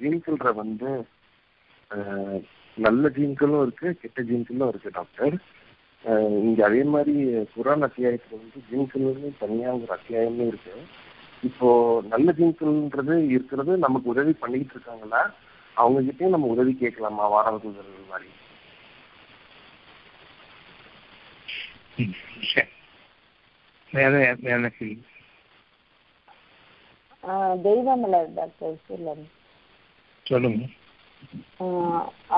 ஜீன்கள்ற வந்து நல்ல ஜீன்களும் இருக்கு கெட்ட ஜீன்களும் இருக்கு டாக்டர் இங்க அதே மாதிரி குரான் அத்தியாயத்துல வந்து ஜீன்கள்னு தனியா ஒரு அத்தியாயமே இருக்கு. இப்போ நல்ல ஜீன்கள்ன்றது இருக்கிறது நமக்கு உதவி பண்ணிக்கிட்டு இருக்காங்களா? அவங்க கிட்டயும் நம்ம உதவி கேட்கலாமா? வாரவர்கள் மாதிரி. தெய்வமலர் டாக்டர் சொல்லுங்க. சொல்லுங்க.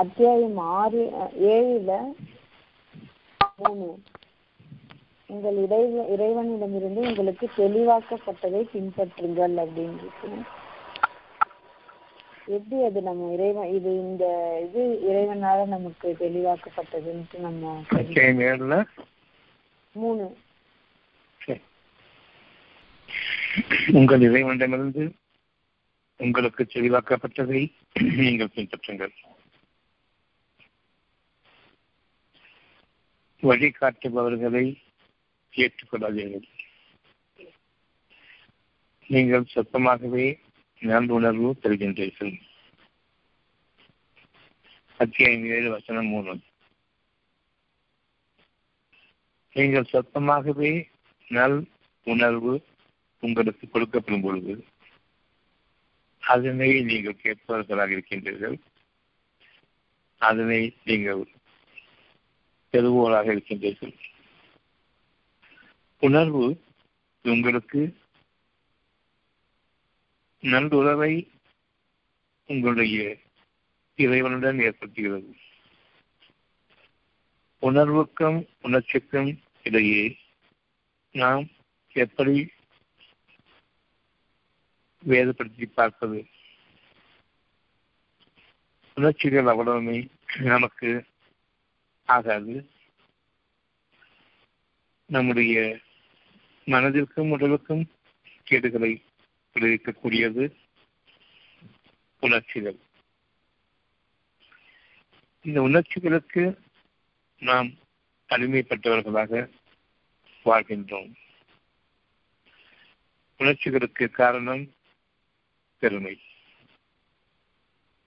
அத்தியாயம் ஆறு ஏழுல மூணு. உங்கள் இறைவ இறைவனிடமிருந்து உங்களுக்கு தெளிவாக்கப்பட்டதை பின்பற்றுங்கள் அப்படின்னு இருக்கு எப்படி அது நம்ம இறைவன் இது இந்த இது இறைவனால நமக்கு தெளிவாக்கப்பட்டதுன்ட்டு நம்ம மூணு. சரி. உங்கள் இறைவனிடமிருந்து உங்களுக்கு தெளிவாக்கப்பட்டதை நீங்கள் பின்பற்றுங்கள். வழிகாட்டுபவர்களை ஏற்றுக்கொள்ளாதீர்கள். நீங்கள் சொந்தமாகவே நல்லுணர்வு பெறுகின்றீர்கள். அத்தியாயம் ஏழு வசனம் மூணு. நீங்கள் சொந்தமாகவே நல் உணர்வு உங்களுக்கு கொடுக்கப்படும் பொழுது அதனை நீங்கள் கேட்பவர்களாக இருக்கின்றீர்கள். அதனை நீங்கள் பெறுவோராக இருக்கின்றீர்கள். உணர்வு உங்களுக்கு நல்லுறவை உங்களுடைய இறைவனுடன் ஏற்படுத்துகிறது. உணர்வுக்கும் உணர்ச்சிக்கும் இடையே நாம் எப்படி வேறுபடுத்தி பார்ப்பது. உணர்ச்சிகள் அவ்வளவுமே நமக்கு ஆகாது. நம்முடைய மனதிற்கும் உடலுக்கும் கேடுகளை விளைவிக்கக்கூடியது உணர்ச்சிகள். இந்த உணர்ச்சிகளுக்கு நாம் அடிமைப்பட்டவர்களாக வாழ்கின்றோம். உணர்ச்சிகளுக்கு காரணம் பெருமை.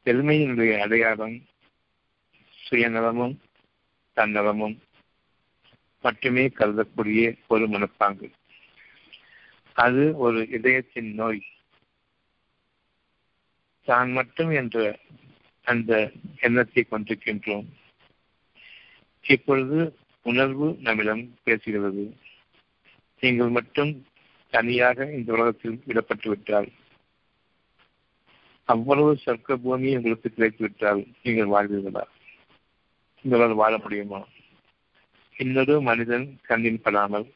பெருமையினுடைய அடையாளம் சுயநலமும் தன்னலமும் மட்டுமே கருதக்கூடிய ஒரு மனப்பாங்கு. அது ஒரு இதயத்தின் நோய். தான் மட்டும் என்ற அந்த எண்ணத்தை கொண்டிருக்கின்றோம். இப்பொழுது உணர்வு நம்மிடம் பேசுகிறது. நீங்கள் மட்டும் தனியாக இந்த உலகத்தில் விடப்பட்டு விட்டால் அவ்வளவு சொர்க்க பூமி உங்களுக்கு கிடைத்து விட்டால் நீங்கள் வாழ்வீர்களா? உங்களால் வாழ முடியுமா? இன்னொரு மனிதன் கண்ணில் படாமல்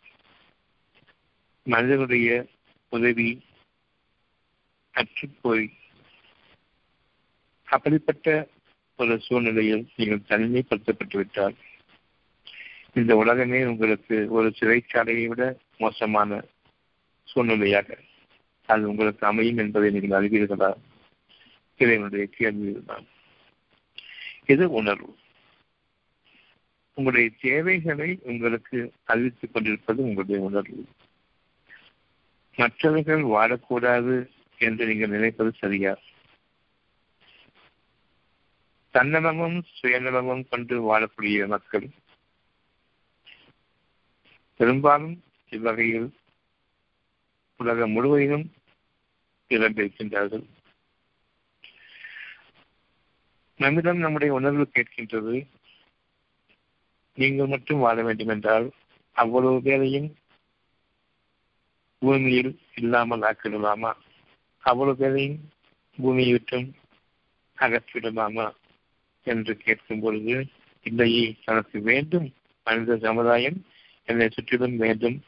மனிதனுடைய உதவி அற்றுப்போய் அப்படிப்பட்ட ஒரு சூழ்நிலையில் நீங்கள் தனிமைப்படுத்தப்பட்டு விட்டால் இந்த உலகமே உங்களுக்கு ஒரு சிறைச்சாலையை விட மோசமான சூழ்நிலையாக அது உங்களுக்கு அமையும் என்பதை நீங்கள் அறிவீர்களா? இறைவனுடைய கேள்வி இதுதான் இது உணர்வு? உங்களுடைய தேவைகளை உங்களுக்கு அறிவித்துக் கொண்டிருப்பது உங்களுடைய உணர்வு. மற்றவர்கள் வாழக்கூடாது என்று நீங்கள் நினைப்பது சரியா? தன்னலமும் சுயநலமும் கொண்டு வாழக்கூடிய மக்கள் பெரும்பாலும் இவ்வகையில் உலகம் முழுவதிலும் இழந்திருக்கின்றார்கள் நம்மிடம் நம்முடைய உணர்வு கேட்கின்றது. நீங்கள் மட்டும் வாழ வேண்டும் என்றால் அவ்வளவு பேரையும் பூமியில் இல்லாமல் ஆக்கிடலாமா அவ்வளவு பேரையும் பூமியை விட்டும் அகற்றிடலாமா என்று கேட்கும் பொழுது இல்லையே தனக்கு வேண்டும் மனித சமுதாயம் என்னை சுற்றிலும் வேண்டும்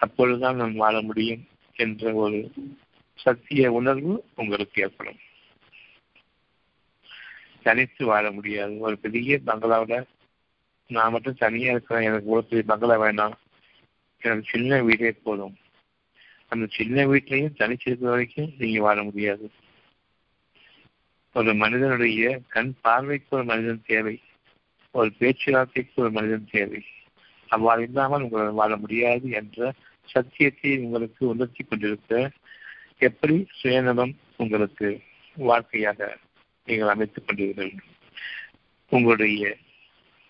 அப்பொழுதுதான் நான் வாழ முடியும் என்ற ஒரு சத்திய உணர்வு உங்களுக்கு ஏற்படும். தனித்து வாழ முடியாது. ஒரு பெரிய பங்களாவில் நான் மட்டும் தனியாக இருக்கிறேன். எனக்கு ஒரு பெரிய பங்களா வேணாம். எனக்கு சின்ன வீடே போதும். அந்த சின்ன வீட்லையும் தனிச்சிருக்கிற வரைக்கும் நீங்கள் வாழ முடியாது. ஒரு மனிதனுடைய கண் பார்வைக்கு ஒரு மனிதன் தேவை. ஒரு பேச்சுவார்த்தைக்கு ஒரு மனிதன் தேவை. அவ்வாறு இல்லாமல் உங்களால் வாழ முடியாது என்ற சத்தியத்தை உங்களுக்கு உணர்த்தி கொண்டிருக்க எப்படி சுயநலம் உங்களுக்கு வாழ்க்கையாக நீங்கள் அமைத்துக் கொண்டீர்கள் உங்களுடைய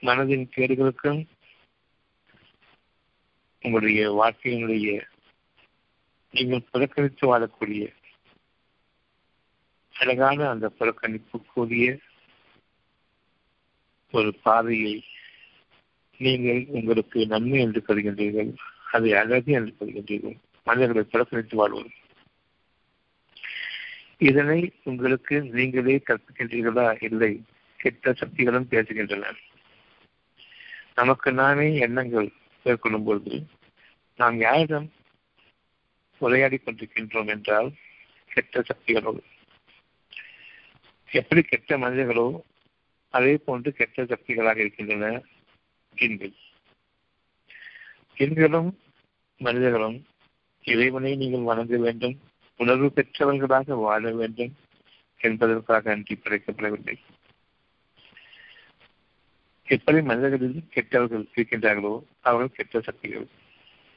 மனதின் கேடுகளுக்கும் உங்களுடைய வாழ்க்கையினுடைய நீங்கள் புறக்கணித்து வாழக்கூடிய அழகான அந்த புறக்கணிப்புக்குரிய ஒரு பாதையை நீங்கள் உங்களுக்கு நன்மை என்று கருகின்றீர்கள் அதை அழகு என்று கருகின்றீர்கள் மனிதர்களை புறக்கணித்து வாழ்வது இதனை உங்களுக்கு நீங்களே கற்பிக்கின்றீர்களா? இல்லை. கெட்ட சக்திகளும் பேசுகின்றன. நமக்கு நாமே எண்ணங்கள் மேற்கொள்ளும் பொழுது நாம் யாரிடம் உரையாடி கொண்டிருக்கின்றோம் என்றால் கெட்ட சக்திகளோடு எப்படி கெட்ட மனிதர்களோ அதே போன்று கெட்ட சக்திகளாக இருக்கின்றன ஜின்கள் ஜின்களும் மனிதர்களும் இறைவனை நீங்கள் வணங்க வேண்டும். உணர்வு பெற்றவர்களாக வாழ வேண்டும் என்பதற்காக அன்றி படைக்கப்படவில்லை. எப்படி மனிதர்களில் கெட்டவர்கள் இருக்கின்றார்களோ அவர்கள் கெட்ட சக்திகள்.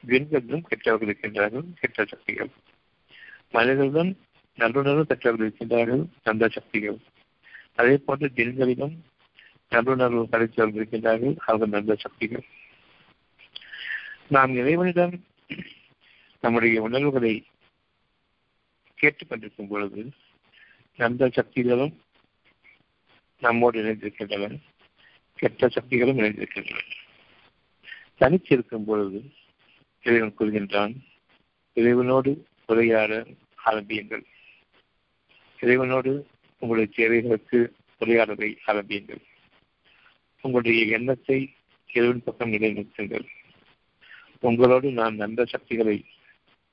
ஜின்களிலும் கெட்டவர்கள் இருக்கின்றார்கள் கெட்ட சக்திகள். மனிதர்களிடம் நல்லுணர்வு பெற்றவர்கள் இருக்கின்றார்கள் நல்ல சக்திகள். அதே போன்று ஜின்களிலும் நல்லுணர்வு படைத்தவர்கள் இருக்கின்றார்கள் அவர்கள் நல்ல சக்திகள். நாம் இறைவனிடம் நம்முடைய உணர்வுகளை கேட்டுக்கொண்டிருக்கும் பொழுது நல்ல சக்திகளும் நம்மோடு இணைந்திருக்கின்றன கெட்ட சக்திகளும் இணைந்திருக்கின்றன தனிச்சிருக்கும் பொழுது இறைவன் கூறுகின்றான் இறைவனோடு உரையாட ஆரம்பியுங்கள். இறைவனோடு உங்களுடைய தேவைகளுக்கு உரையாடலை ஆரம்பியுங்கள். உங்களுடைய எண்ணத்தை இறைவன் பக்கம் நிலைநிறுத்துங்கள் உங்களோடு நான் நல்ல சக்திகளை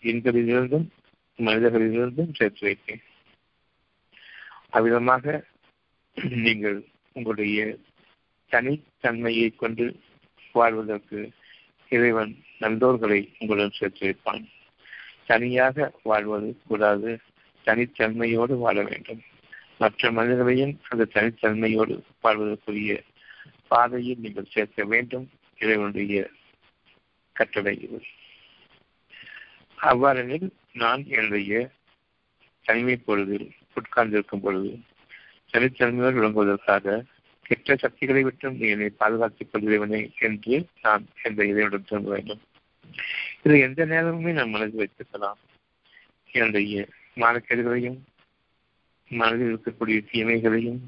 எங்களிலிருந்தும் மனிதர்களிலிருந்தும் சேர்த்து வைப்பேன் அவ்விதமாக நீங்கள் உங்களுடைய தனித்தன்மையை கொண்டு வாழ்வதற்கு இறைவன் நல்லோர்களை உங்களுடன் சேர்த்து வைப்பான் தனியாக வாழ்வது கூடாது தனித்தன்மையோடு வாழ வேண்டும். மற்ற மனிதர்களையும் அந்த தனித்தன்மையோடு வாழ்வதற்குரிய பாதையில் நீங்கள் சேர்க்க வேண்டும் இறைவனுடைய கட்டளை அவ்வாறெனில் நான் என்னுடைய தனிமை பொழுதில் உட்கார்ந்திருக்கும் பொழுது தனித்தன்மையோடு விளங்குவதற்காக கெட்ட சக்திகளை விட்டும் நீ என்னை பாதுகாத்துக் கொள்கிறவனே என்று நான் என்ற இதையுடன் திரும்ப வேண்டும்? இது எந்த நேரமுமே நான் மனதில் வைத்திருக்கலாம். என்னுடைய மானக்கேடுகளையும் மனதில் இருக்கக்கூடிய தீமைகளையும்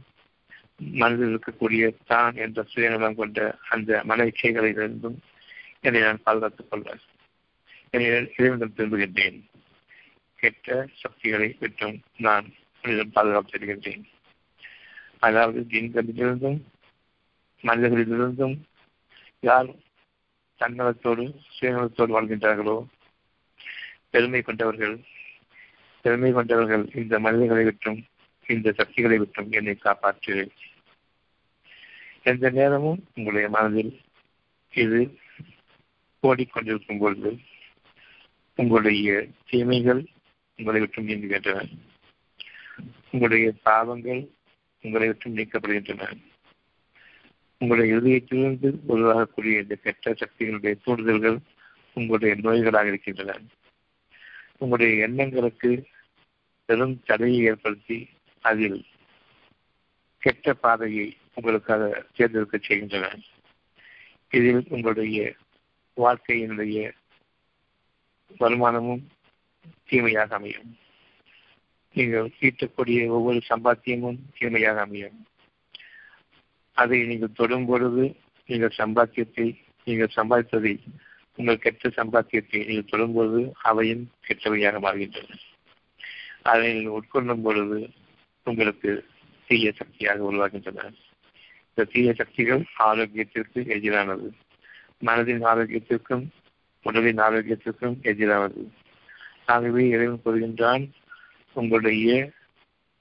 மனதில் இருக்கக்கூடிய தான் என்ற சுயநலம் கொண்ட அந்த மன இச்சைகளிலிருந்தும் என்னை நான் பாதுகாத்துக் கொள்வேன் இறைவனிடம் திரும்புகின்றேன். கெட்ட சக்திகளை விட்டும் நான் மனிதன் பாதுகாப்பு தருகின்றேன் அதாவது தீன்களிலிருந்தும் மனிதர்களிலிருந்தும் யார் தன்னலத்தோடு சுயநலத்தோடு வாழ்கின்றார்களோ பெருமை கொண்டவர்கள் பெருமை கொண்டவர்கள் இந்த மனிதர்களை விட்டும் இந்த சக்திகளை விட்டும் என்னை காப்பாற்று. எந்த நேரமும் உங்களுடைய மனதில் இது ஓடிக்கொண்டிருக்கும் பொழுது உங்களுடைய தீமைகள் உங்களை விட்டும் நீங்குகின்றன. உங்களுடைய பாவங்கள் உங்களை விட்டும் நீக்கப்படுகின்றன. உங்களுடைய இதயத்திலிருந்து உருவாகக்கூடிய இந்த கெட்ட சக்திகளுடைய தூண்டுதல்கள் உங்களுடைய நோய்களாக இருக்கின்றன. உங்களுடைய எண்ணங்களுக்கு பெரும் தடையை ஏற்படுத்தி அதில் கெட்ட பாதையை உங்களுக்காக தேர்ந்தெடுக்க செய்கின்றன. இதில் உங்களுடைய வாழ்க்கையினுடைய வருமானமும் தீமையாக அமையும். நீங்கள் ஈட்டக்கூடிய ஒவ்வொரு சம்பாத்தியமும் தீமையாக அமையும். அதை நீங்கள் தொடும் பொழுது நீங்கள் சம்பாத்தியத்தை நீங்கள் சம்பாதித்ததை உங்கள் கெட்ட சம்பாத்தியத்தை நீங்கள் தொடும் பொழுது அவையும் கெட்டவையாக மாறுகின்றன. அதை நீங்கள் உட்கொள்ளும் பொழுது உங்களுக்கு தீய சக்தியாக உருவாகின்றன. இந்த தீய சக்திகள் ஆரோக்கியத்திற்கு எதிரானது. மனதின் ஆரோக்கியத்திற்கும் உடலின் ஆரோக்கியத்திற்கும் எதிரானது. ஆகவே இறைவன் கூறுகின்றான் உங்களுடைய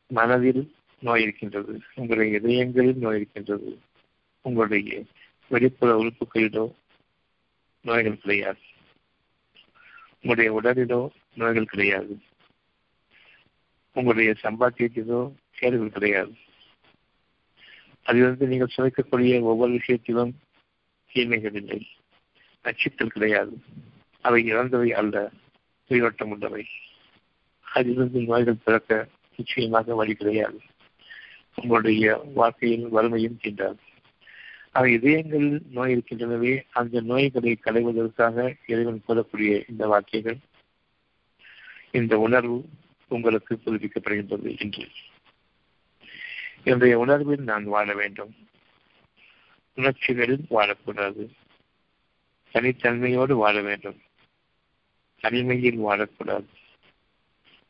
மனதில் நோய் இருக்கின்றது உங்களுடைய இதயங்களில் நோய் இருக்கின்றது உங்களுடைய வெளிப்புற உறுப்புகளிலோ நோய்கள் கிடையாது. உங்களுடைய உடலிலோ நோய்கள் கிடையாது. உங்களுடைய சம்பாத்தியத்திலோ கேடுகள் கிடையாது. அதிலிருந்து நீங்கள் சுமைக்கக்கூடிய ஒவ்வொரு விஷயத்திலும் தீமைகள் இல்லை நச்சுக்கள் கிடையாது. அவை இறந்தவை அல்ல. உயிரோட்டம் உள்ளவை அதிலிருந்து நோய்கள் பிறக்க நிச்சயமாக வழி கிடையாது. உங்களுடைய வாழ்க்கையில் வறுமையும் தீண்டாது. அவை இதயங்களில் நோய் இருக்கின்றனவே அந்த நோய்களை களைவதற்காக இறைவன் கூறக்கூடிய இந்த வாக்கியங்கள் இந்த உணர்வு உங்களுக்கு புதுப்பிக்கப்படுகின்றது என்று என்னுடைய உணர்வில் நான் வாழ வேண்டும். உணர்ச்சிகளில் வாழக்கூடாது. தனித்தன்மையோடு வாழ வேண்டும். தனிமையில் வாழக்கூடாது.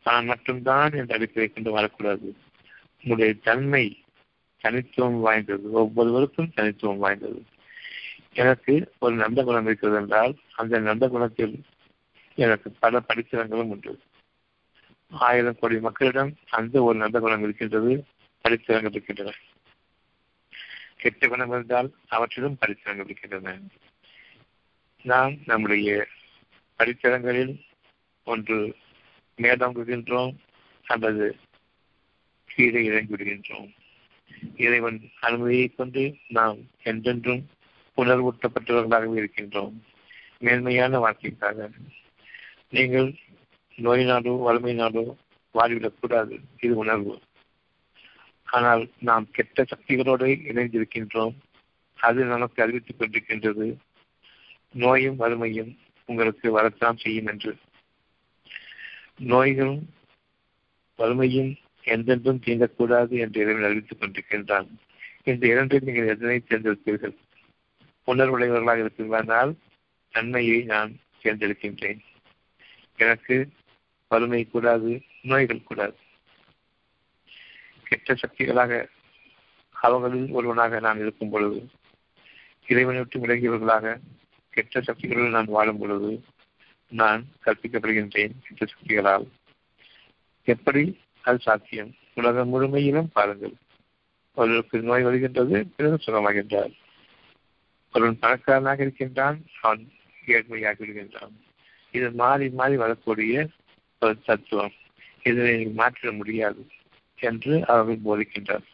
நான் மட்டும்தான் என்று அடிப்படை கொண்டு வாழக்கூடாது. உங்களுடைய தன்மை தனித்துவம் வாய்ந்தது. ஒவ்வொருவருக்கும் தனித்துவம் வாய்ந்தது. எனக்கு ஒரு நல்ல குணம் இருக்கிறது என்றால் அந்த நல்ல குணத்தில் எனக்கு பல படித்திறங்களும் உண்டு. ஆயிரம் கோடி மக்களிடம் அந்த ஒரு நல்ல குணம் இருக்கின்றது படித்திறங்கள் இருக்கின்றன. கெட்ட குணம் இருந்தால் அவற்றிலும் படித்திறங்கள் இருக்கின்றன. நாம் நம்முடைய அடித்தளங்களில் ஒன்று மேலோங்குகின்றோம் அல்லது கீழே இறங்கிவிடுகின்றோம் இறைவன் அனுமதியை கொண்டு நாம் என்றென்றும் உணர்வூட்டப்பட்டவர்களாகவே இருக்கின்றோம். மேன்மையான வாழ்க்கைக்காக. நீங்கள் நோய் நாடோ வறுமை நாடோ வாழ்விடக்கூடாது இது உணர்வு. ஆனால் நாம் கெட்ட சக்திகளோடு இணைந்திருக்கின்றோம். அது நமக்கு அறிவித்துக் கொண்டிருக்கின்றது. நோயும் வறுமையும் உங்களுக்கு வரத்தான் செய்யும் என்று. நோய்களும் வறுமையும் எந்தென்றும் தீண்டக்கூடாது என்று இறைவன் அறிவித்துக் கொண்டிருக்கின்றான். இந்த இரண்டில் நீங்கள் எதனை தேர்ந்தெடுப்பீர்கள்? உணர்வுடையவர்களாக இருப்பீர்களானால் நன்மையை நான் தேர்ந்தெடுக்கின்றேன். எனக்கு வறுமை கூடாது நோய்கள் கூடாது. கெட்ட சக்திகளாக அவர்களில் ஒருவனாக நான் இருக்கும் பொழுது இறைவனை விட்டு விலகியவர்களாக கெட்ட சக்திகளுடன் நான் வாழும் பொழுது நான் கற்பிக்கப்படுகின்றேன் கெட்ட சக்திகளால். எப்படி? அது சாத்தியம். உலகம் முழுமையிலும் பாருங்கள். ஒருவருக்கு நோய் வருகின்றது பிறகு சுகமாகின்றார். ஒருவன் பணக்காரனாக இருக்கின்றான் அவன் ஏழ்மையாகி விடுகின்றான். இது மாறி மாறி வரக்கூடிய ஒரு தத்துவம். இதனை மாற்றிட முடியாது என்று அவர்கள் போதிக்கின்றார்.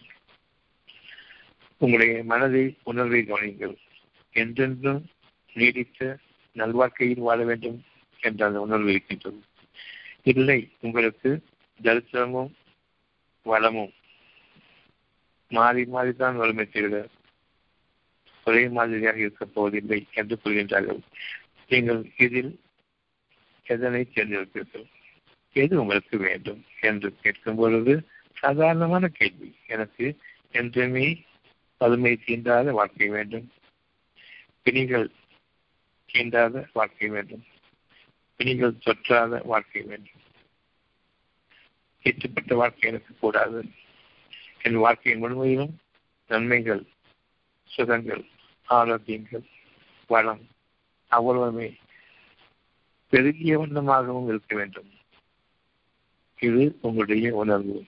உங்களுடைய மனதை உணர்வை கவனிங்கள் என்றென்றும் நீடித்த நல்வாழ்க்கையில் வாழ வேண்டும் என்ற அந்த உணர்வு இருக்கின்றது. இல்லை உங்களுக்கு தரிசனமும் வளமும் மாறி மாறிதான் வறுமை தவிர ஒரே மாதிரியாக இருக்கப் போவதில்லை என்று கூறுகின்றார்கள் நீங்கள் இதில் எதனை தேர்ந்தெடுப்பீர்கள்? எது உங்களுக்கு வேண்டும் என்று கேட்கும் பொழுது சாதாரணமான கேள்வி. எனக்கு என்றுமே பதுமை தீண்டாத வாழ்க்கை வேண்டும். நீங்கள் தீண்டாத வாழ்க்கை வேண்டும். பிணிகள் தொற்றாத வாழ்க்கை வேண்டும். ஏற்றுப்பட்ட வாழ்க்கை எனக்கு கூடாது. என் வாழ்க்கையின் முழுமையிலும் நன்மைகள் சுகங்கள் ஆரோக்கியங்கள் வளம் அவ்வளவுமே பெருகிய வண்ணமாகவும் இருக்க வேண்டும். இது உங்களுடைய உணர்வு.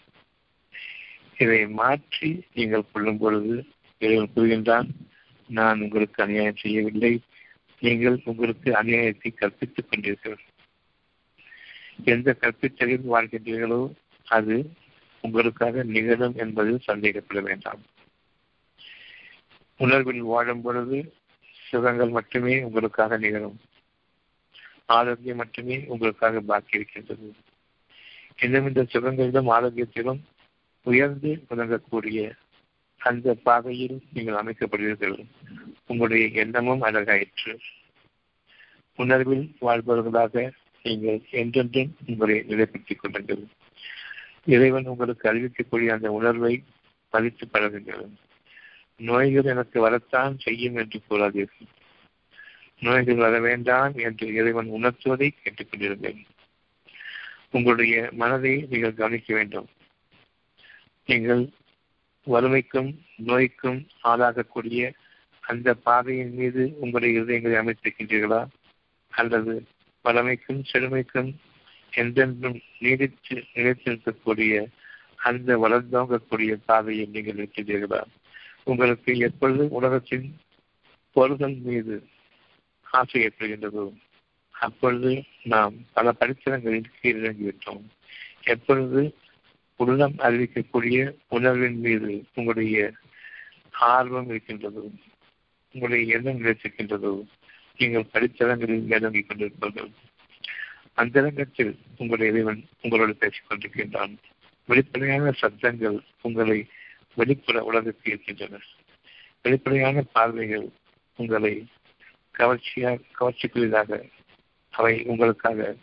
இதை மாற்றி நீங்கள் கொள்ளும் பொழுது இறைவன் கூறுகின்றான் நான் உங்களுக்கு அநியாயம் செய்யவில்லை. நீங்கள் உங்களுக்கு அநியாயத்தை கற்பித்துக் கொண்டீர்கள். எந்த கற்பித்தலில் வாழ்கின்றீர்களோ அது உங்களுக்காக நிகழும் என்பதில் சந்தேகப்பட வேண்டாம். உணர்வில் வாழும் பொழுது சுகங்கள் மட்டுமே உங்களுக்காக நிகழும். ஆரோக்கியம் மட்டுமே உங்களுக்காக பாக்கி இருக்கின்றது. இன்னும் இந்த சுகங்களிலும் ஆரோக்கியத்திலும் உயர்ந்து விளங்கக்கூடிய அந்த பாதையில் நீங்கள் அமைக்கப்படுவீர்கள். உங்களுடைய எண்ணமும் அழகாயிற்று. உணர்வில் வாழ்பவர்களாக நீங்கள் என்றென்றும் உங்களை நிலைப்படுத்திக் கொள்ளுங்கள். இறைவன் உங்களுக்கு அறிவிக்கக்கூடிய அந்த உணர்வை மதித்து பழகுங்கள். நோய்கள் எனக்கு வரத்தான் செய்யும் என்று கூறாதீர்கள். நோய்கள் வர வேண்டாம் என்று இறைவன் உணர்த்துவதை கேட்டுக்கொண்டிருந்தேன் உங்களுடைய மனதை நீங்கள் கவனிக்க வேண்டும். நீங்கள் வறுமைக்கும் நோய்க்கும் ஆளாகக்கூடிய அந்த பாதையின் மீது உங்களுடைய இதயங்களை அமைத்திருக்கின்றீர்களா? அல்லது வளமைக்கும் செழுமைக்கும் என்றென்றும் நீடித்து நிலைத்திருக்கக்கூடிய அந்த வளர்ந்தோங்கக்கூடிய பாதையை நீங்கள் இருக்கின்றீர்களா உங்களுக்கு எப்பொழுது உலகத்தின் பொருள்கள் மீது ஆசை ஏற்படுகின்றதோ அப்பொழுது நாம் பல படித்தனங்களில் கீழிறங்கிவிட்டோம் எப்பொழுது உள்ளம் அறிவிக்கக்கூடிய உணர்வின் மீது உங்களுடைய ஆர்வம் இருக்கின்றது உங்களை எண்ணம் நிலைத்திருக்கின்றதோ நீங்கள் படித்தளங்களில் மேலோங்கிக் கொண்டிருப்பீர்கள். அந்தரங்கத்தில் உங்களுடைய இறைவன் உங்களோடு பேசிக் கொண்டிருக்கின்றான். வெளிப்படையான சப்தங்கள் உங்களை வெளிப்புற உலகத்தில் இருக்கின்றன. வெளிப்படையான பார்வைகள் உங்களை கவர்ச்சியாக கவர்ச்சிக்குரியதாக அவை உங்களுக்காக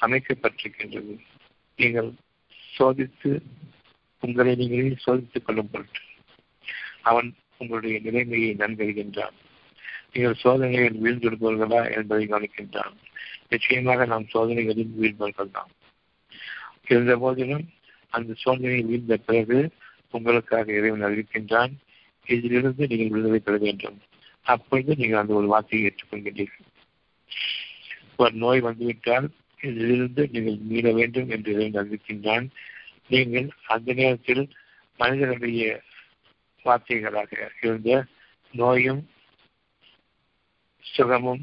அமைக்கப்பட்டிருக்கின்றது. நீங்கள் சோதித்து உங்களை நீங்களே சோதித்துக் கொள்ளும் பொருட்டு அவன் உங்களுடைய நிலைமையை நன்கறிகின்றான். நீங்கள் சோதனைகளில் வீழ்ந்திருப்பவர்களா என்பதை கவனிக்கின்றான். நிச்சயமாக நாம் சோதனைகளில் வீழ்பவர்கள் தான் இருந்த போதிலும் அந்த சோதனையை வீழ்ந்த பிறகு உங்களுக்காக இறைவன் அறிவிக்கின்றான் இதிலிருந்து நீங்கள் விடுதலை பெற வேண்டும். அப்பொழுது நீங்கள் அந்த ஒரு வார்த்தையை ஏற்றுக்கொள்கின்றீர்கள். ஒரு நோய் வந்துவிட்டால் இதிலிருந்து நீங்கள் மீள வேண்டும் என்று இறைவன் அறிவிக்கின்றான். நீங்கள் அந்த நேரத்தில் மனிதனுடைய வார்த்தைகளாக இருந்த நோயும் சுகமும்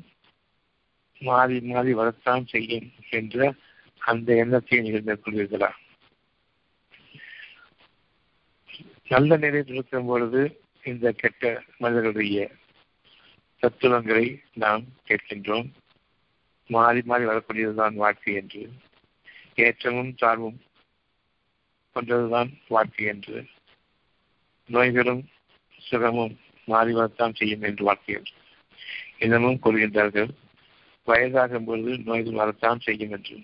மாறி மாறி வரத்தான் செய்யும் என்ற அந்த எண்ணத்தை நீங்கள் மேற்கொள்வீர்களா? நல்ல நிலையில் இருக்கும் பொழுது இந்த கெட்ட மனிதர்களுடைய தத்துவங்களை நாம் கேட்கின்றோம். மாறி மாறி வரக்கூடியதுதான் வாழ்க்கை என்று ஏற்றமும் தாழ்வும் கொண்டதுதான் வாழ்க்கை என்று நோய்களும் சுகமும் மாறி வரத்தான் செய்யும் என்று வாழ்க்கையில் இன்னமும் கூறுகின்றார்கள். வயதாகும் பொழுது நோய்கள் வரத்தான் செய்யும் என்று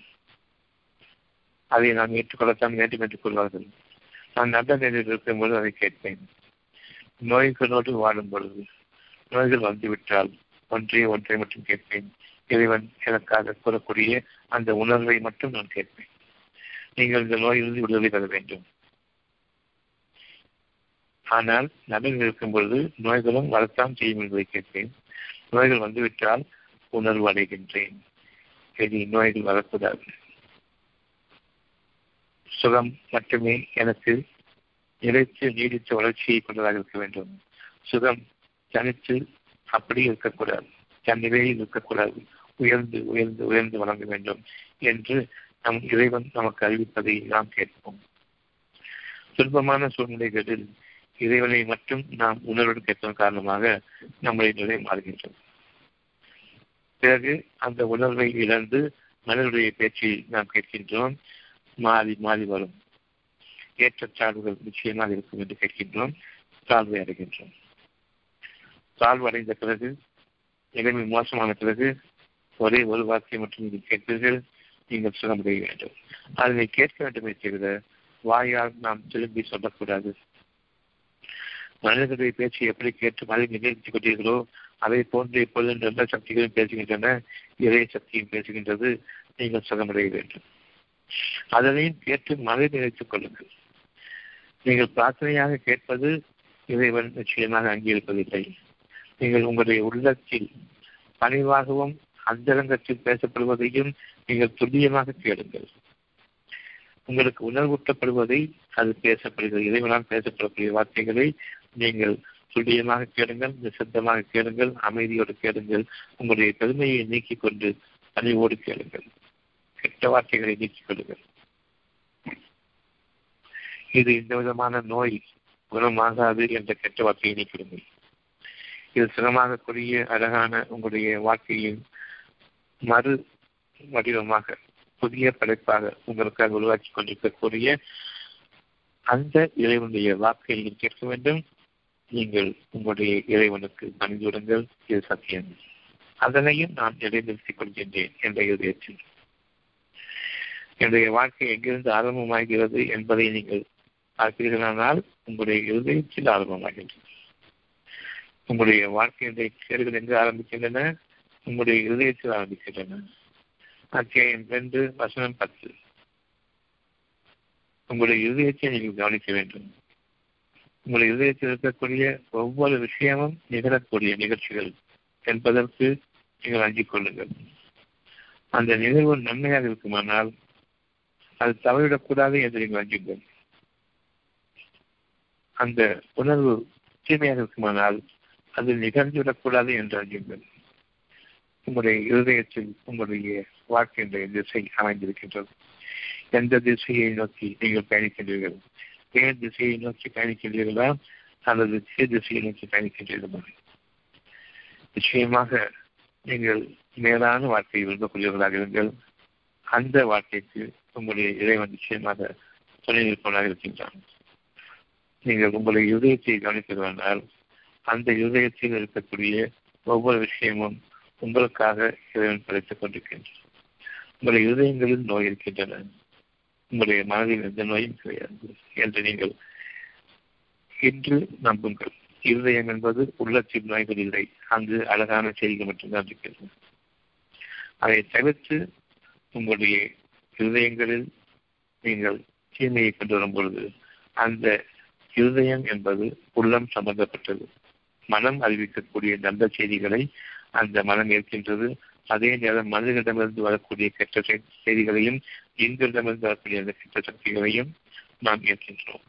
அதை நாம் ஏற்றுக்கொள்ளத்தான் வேண்டும் என்று கூறுவார்கள். நான் நல்ல நிலையில் இருக்கும் பொழுது அதை கேட்பேன். நோய்களோடு வாழும் பொழுது நோய்கள் வந்துவிட்டால் ஒன்றே ஒன்றை மட்டும் கேட்பேன். இறைவன் எனக்காக கூறக்கூடிய அந்த உணர்வை மட்டும் நான் கேட்பேன். நீங்கள் இந்த நோயிலிருந்து விடுதலை பெற வேண்டும். ஆனால் நபர்கள் இருக்கும் பொழுது நோய்களும் வரத்தான் செய்யும் என்பதை கேட்பேன் நோய்கள் வந்துவிட்டால் உணர்வு அடைகின்றேன். இனி நோய்கள் வரக்கூடாது. சுகம் மட்டுமே எனக்கு நிலைத்து நீடித்த வளர்ச்சியை கொண்டதாக இருக்க வேண்டும். சுகம் தனித்து அப்படி இருக்கக்கூடாது. தன் நிலையில் இருக்கக்கூடாது. உயர்ந்து உயர்ந்து உயர்ந்து வழங்க வேண்டும் என்று நம் இறைவன் நமக்கு அறிவிப்பதை நாம் கேட்போம். துன்பமான சூழ்நிலைகளில் இறைவனை மட்டும் நாம் உணர்வுடன் கேட்பதன் காரணமாக நம்முடைய நிலை மாறுகின்றது. பிறகு அந்த உணர்வை இழந்து மனிதனுடைய பேச்சை நாம் கேட்கின்றோம். மாறி மாறி வரும். ஏற்றத்தாழ்வுகள் நிச்சயமாக இருக்கும் என்று கேட்கின்றோம். தாழ்வை அடைகின்றோம். தாழ்வு அடைந்த பிறகு நிலைமை மோசமான பிறகு ஒரே ஒரு வார்த்தை மட்டும் நீங்கள் கேட்பீர்கள். நீங்கள் சுகமடைய வேண்டும். அதனை கேட்க வேண்டுமே தவிர வாயால் நாம் திரும்பி சொல்லக்கூடாது. மனிதர்களுடைய பேச்சை எப்படி கேட்டு மதை நிகழ்த்திக் கொண்டீர்களோ அதை போன்று இப்பொழுது நல்ல சக்திகளும் பேசுகின்றன. இறை சக்தியும் பேசுகின்றது. நீங்கள் சுகமடைய வேண்டும். அதனையும் கேட்டு மதை நினைத்துக் கொள்ளுங்கள். நீங்கள் பிரார்த்தனையாக கேட்பது இறைவன் நிச்சயமாக அங்கீகரிப்பதில்லை. நீங்கள் உங்களுடைய உள்ளத்தில் பணிவாகவும் அந்தரங்கத்தில் பேசப்படுவதையும் நீங்கள் துல்லியமாக கேளுங்கள். உங்களுக்கு உணர்வூட்டப்படுவதை அது பேசப்படுகிறது. இறைவனால் பேசப்படக்கூடிய வார்த்தைகளை நீங்கள் துல்லியமாக கேளுங்கள் நிசப்தமாக கேளுங்கள் அமைதியோடு கேளுங்கள் உங்களுடைய பெருமையை நீக்கிக் கொண்டு பணிவோடு கேளுங்கள். கெட்ட வார்த்தைகளை நீக்கிக் கொள்ளுங்கள். இது இந்த விதமான நோய் குணமாகாது என்ற கெட்ட வார்த்தையை நீக்கிடுங்கள் இது சுகமாகக்கூடிய அழகான உங்களுடைய வாழ்க்கையின் மறு வடிவமாக புதிய படைப்பாக உங்களுக்காக உருவாக்கி கொண்டிருக்கக்கூடிய அந்த இறைவனுடைய வாக்கை நீங்கள் கேட்க வேண்டும். நீங்கள் உங்களுடைய இறைவனுக்கு பணிந்துவிடுங்கள் இது சத்தியம். அதனையும் நான் நிலைநிறுத்திக் கொள்கின்றேன் என்ற இதயத்தில். என்னுடைய வாழ்க்கை எங்கிருந்து ஆரம்பமாகிறது என்பதை நீங்கள் பார்க்கிறீர்களானால் உங்களுடைய இருதயத்தில் ஆரம்பமாகின்றது உங்களுடைய வாழ்க்கையினுடைய செயல்கள் எங்கு ஆரம்பிக்கின்றன? உங்களுடைய இருதயத்தில் ஆரம்பிக்கின்றன. அத்தியாயம் ரெண்டு வசனம் பத்து. உங்களுடைய இருதயத்தை நீங்கள் கவனிக்க வேண்டும். உங்கள் இதயத்தில் இருக்கக்கூடிய ஒவ்வொரு விஷயமும் நிகழக்கூடிய நிகழ்ச்சிகள் என்பதற்கு நீங்கள் அஞ்சிக் கொள்ளுங்கள். அந்த நிகழ்வு நன்மையாக இருக்குமானால் அது தவறிவிடக்கூடாது என்று நீங்கள் அஞ்சுங்கள் அந்த உணர்வு தீமையாக இருக்குமானால் அது நிகழ்ந்துவிடக்கூடாது என்று அஞ்சுங்கள் உங்களுடைய இருதயத்தில் உங்களுடைய வாழ்க்கையினுடைய திசை அமைந்திருக்கின்றது. எந்த திசையை நோக்கி நீங்கள் பயணிக்கின்றீர்கள்? நேர் திசையை நோக்கி பயணிக்கின்றீர்களா? அல்லது தீர் திசையை நோக்கி பயணிக்கின்றீர்களா? நிச்சயமாக நீங்கள் மேலான வாழ்க்கையை விரும்பக்கூடியவர்களாக இருங்கள். அந்த வாழ்க்கைக்கு உங்களுடைய இறைவன் நிச்சயமாக துணை நிற்பவனாக இருக்கின்றான். நீங்கள் உங்களுடைய இதயத்தை கவனிப்பதானால் அந்த இதயத்தில் இருக்கக்கூடிய ஒவ்வொரு விஷயமும் உங்களுக்காக இறைவன் படைத்துக் கொண்டிருக்கின்றான். உங்களுடைய இதயங்களில் நோய் இருக்கின்றன. உங்களுடைய மனதில் எந்த நோயும் கிடையாது என்று நீங்கள் இன்று நம்புங்கள். இருதயம் என்பது உள்ளத்தின் நோய்கள் இல்லை அங்கு அழகான செய்திகள் மட்டும்தான் இருக்கிறது. அதை தவிர்த்து உங்களுடைய இருதயங்களில் நீங்கள் தீமையை கொண்டு வரும் பொழுது அந்த இருதயம் என்பது உள்ளம் சம்பந்தப்பட்டது. மனம் அறிவிக்கக்கூடிய நல்ல செய்திகளை அந்த மனம் ஏற்கின்றது. அதே நேரம் மனிதனிடமிருந்து வரக்கூடிய கெட்ட செய்திகளையும் எங்களிடமிருந்து வரக்கூடிய அந்த கெட்ட சக்திகளையும் நாம் ஏற்கின்றோம்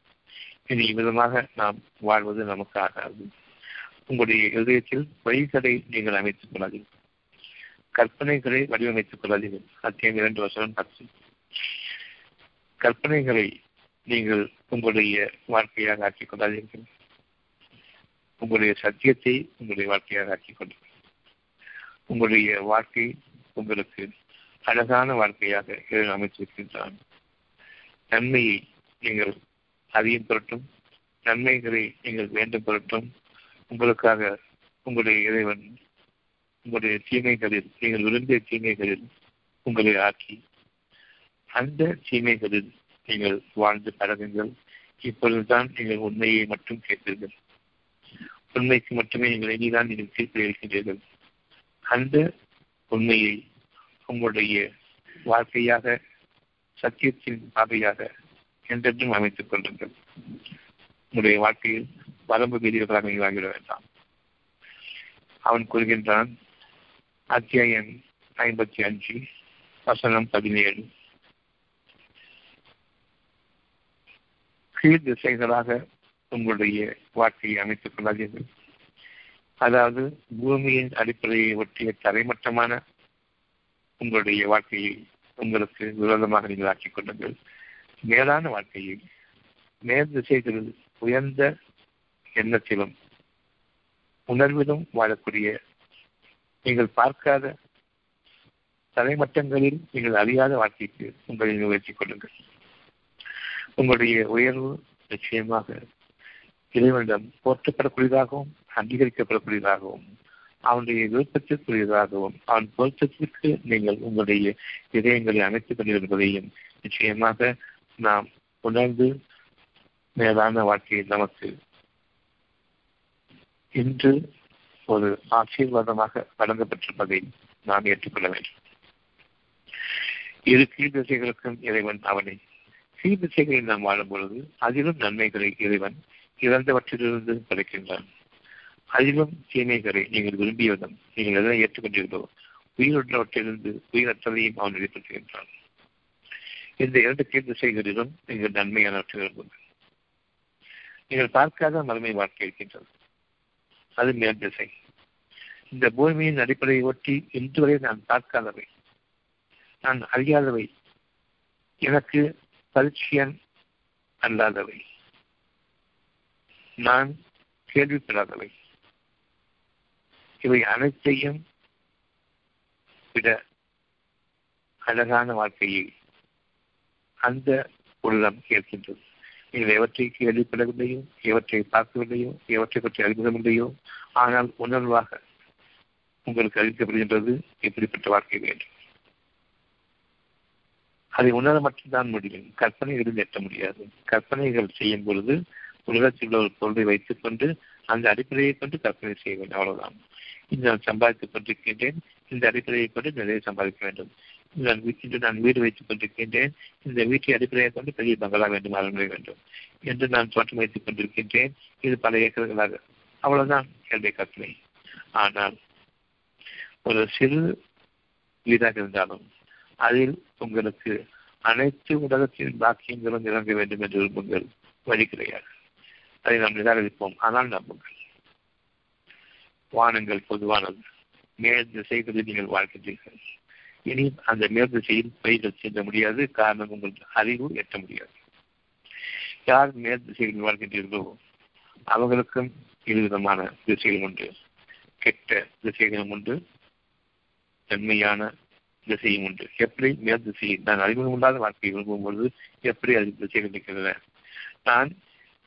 இனி விதமாக நாம் வாழ்வது நமக்கு ஆகாது. உங்களுடைய இதயத்தில் வழிகளை நீங்கள் அமைத்துக் கொள்ளாதீர்கள். கற்பனைகளை வடிவமைத்துக் கொள்ளாதீர்கள். அத்தியம் இரண்டு வருஷம் பத்து. கற்பனைகளை நீங்கள் உங்களுடைய வாழ்க்கையாக ஆக்கிக் கொள்ளாதீர்கள். உங்களுடைய சத்தியத்தை உங்களுடைய வாழ்க்கையாக ஆக்கிக் கொள்ளுங்கள். உங்களுடைய வாழ்க்கை உங்களுக்கு அழகான வாழ்க்கையாக அமைச்சிருக்கின்றான். நன்மையை நீங்கள் அறியும் பொருட்டும் நன்மைகளை நீங்கள் வேண்டும் பொருட்டும் உங்களுக்காக உங்களுடைய இறைவன் உங்களுடைய தீமைகளில் நீங்கள் விரும்பிய தீமைகளில் உங்களை ஆக்கி அந்த தீமைகளில் நீங்கள் வாழ்ந்து பழகுங்கள். இப்பொழுதுதான் நீங்கள் உண்மையை மட்டும் கேட்பீர்கள். உண்மைக்கு மட்டுமே நீங்கள் இனிதான் நீங்கள் தீர்ப்பு இருக்கின்றீர்கள் அந்த உண்மையை உங்களுடைய வாழ்க்கையாக சத்தியத்தின் பாதையாக என்றென்றும் அமைத்துக் கொள்ளுங்கள். உங்களுடைய வாழ்க்கையில் வரம்பு மீறியவர்களாக நீங்கள் வேண்டாம். அவன் கூறுகின்றான் அத்தியாயம் ஐம்பத்தி அஞ்சு வசனம் பதினேழு. கீழ் திசைகளாக உங்களுடைய வாழ்க்கையை அமைத்துக் கொள்ளாதீர்கள். அதாவது பூமியின் அடிப்படையை ஒட்டிய தரைமட்டமான உங்களுடைய வாழ்க்கையை உங்களுக்கு விரோதமாக நீங்கள் ஆக்கிக் கொள்ளுங்கள் மேலான வாழ்க்கையை மேல் திசைகளில் உயர்ந்த எண்ணத்திலும் உணர்விலும் வாழக்கூடிய நீங்கள் பார்க்காத தலைமட்டங்களில் நீங்கள் அறியாத வாழ்க்கைக்கு உங்களை நிகழ்த்தி கொள்ளுங்கள். உங்களுடைய உயர்வு நிச்சயமாக இறைவனிடம் போற்றப்படக்கூடியதாகவும் அங்கீகரிக்கப்படக்கூடியதாகவும் அவனுடைய விருப்பத்திற்குரியதாகவும் அவன் பொருத்தத்திற்கு நீங்கள் உங்களுடைய இதயங்களை அமைத்துக் கொண்டிருப்பதையும் நிச்சயமாக நாம் உணர்ந்து மேலான வாழ்க்கையை நமக்கு இன்று ஒரு ஆசீர்வாதமாக வழங்கப்பட்டிருப்பதை நாம் ஏற்றுக்கொள்ள வேண்டும். இரு கீழ்திசைகளுக்கும் இறைவன் அவனை. கீழ்திசைகளில் நாம் வாழும் பொழுது அதிலும் நன்மைகளை இறைவன் இறந்தவற்றிலிருந்து படைக்கின்றான். அதிலும் தீமைகளை நீங்கள் விரும்பியதும் நீங்கள் எதனை ஏற்றுக்கொண்டீர்களோ உயிருள்ளவற்றிலிருந்து உயிரற்றதையும் அவன் வெளிப்படுத்துகின்றான். இந்த இரண்டு கீழ் செய்களிலும் நீங்கள் நன்மையானவற்றை விரும்புங்கள். நீங்கள் பார்க்காத மறுமை வாழ்க்கை இருக்கின்றது. அது மேல் திசை. இந்த பூமியின் அடிப்படையை ஒட்டி இன்று வரை நான் பார்க்காதவை. நான் அறியாதவை. எனக்கு பரிச்சயம் அல்லாதவை. நான் கேள்விப்படாதவை. இவை அனைத்தையும் விட அழகான வாழ்க்கையை அந்த உள்ளம் கேட்கின்றது நீங்கள் எவற்றை கேள்விப்படவில்லையோ எவற்றை பார்க்கவில்லையோ எவற்றை பற்றி அறிமுகமில்லையோ ஆனால் உணர்வாக உங்களுக்கு அளிக்கப்படுகின்றது எப்படிப்பட்ட வாழ்க்கை வேண்டும். அதை உணர மட்டும்தான் முடியும். கற்பனைகளில் எட்ட முடியாது. கற்பனைகள் செய்யும் பொழுது உலகத்தில் உள்ள ஒரு பொருளை வைத்துக் கொண்டு அந்த அடிப்படையை கொண்டு கற்பனை செய்ய வேண்டும். அவ்வளவுதான். நான் சம்பாதித்துக் கொண்டிருக்கின்றேன். இந்த அடிப்படையை கொண்டு நிறைய சம்பாதிக்க வேண்டும். நான் இன்று நான் வீடு வைத்துக் கொண்டிருக்கின்றேன். இந்த வீட்டை அடிப்படையை கொண்டு பெரிய பங்களா வேண்டும் அரண்மனை வேண்டும் என்று நான் தோட்டம் வைத்துக் கொண்டிருக்கின்றேன். இது பல ஏக்கர்களாக அவ்வளவுதான் என்னுடைய கற்பனை ஆனால் ஒரு சிறு வீடாக இருந்தாலும் அதில் உங்களுக்கு அனைத்து உலகத்தின் பாக்கியங்களும் இறங்க வேண்டும் என்று விரும்புங்கள். வழி கிடையாது. அதை நாம் நிராகரிப்போம். ஆனால் நம்புங்கள். வானங்கள் பொதுவானது. மேல் நீங்கள் வாழ்கின்றீர்கள். இனி அந்த மேல் திசையில் பயிர்கள் செல்ல முடியாது காரணம் உங்கள் அறிவு எட்ட முடியாது. யார் மேல் திசைகளில் வாழ்கின்றீர்களோ அவர்களுக்கும் இருவிதமான திசைகள் உண்டு. கெட்ட திசைகளும் உண்டு. நன்மையான திசையும் உண்டு. எப்படி மேல் நான் அறிமுகம் இல்லாத வாழ்க்கையை விரும்பும் பொழுது எப்படி அது திசைகள் இருக்கின்றன நான்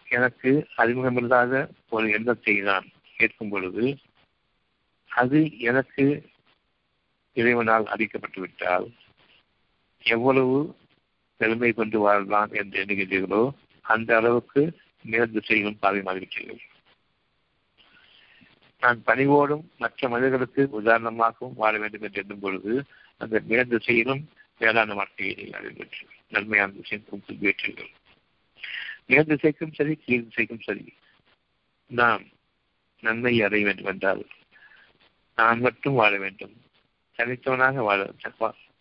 எனக்கு அறிமுகமில்லாத ஒரு எண்ணத்தை நான் கேட்கும் பொழுது அது எனக்கு இறைவனால் அளிக்கப்பட்டு விட்டால் எவ்வளவு பெருமை கொண்டு வாழலாம் என்று எண்ணுகின்றீர்களோ அந்த அளவுக்கு மேல் திசைகளும் பாதிமாகிவிட்டீர்கள் நான் பணிவோடும் மற்ற மனிதர்களுக்கு உதாரணமாகவும் வாழ வேண்டும் என்று எண்ணும் பொழுது அந்த மேல் திசையிலும் மேலான வாழ்க்கையை நீங்கள் அறிவிற்று நன்மையான திசைக்கும் பெற்றீர்கள் மேல் திசைக்கும் சரி கீழ் திசைக்கும் சரி. நாம் நன்மை அடைய வேண்டும் என்றால் நான் மட்டும் வாழ வேண்டும். தனித்தவனாக வாழ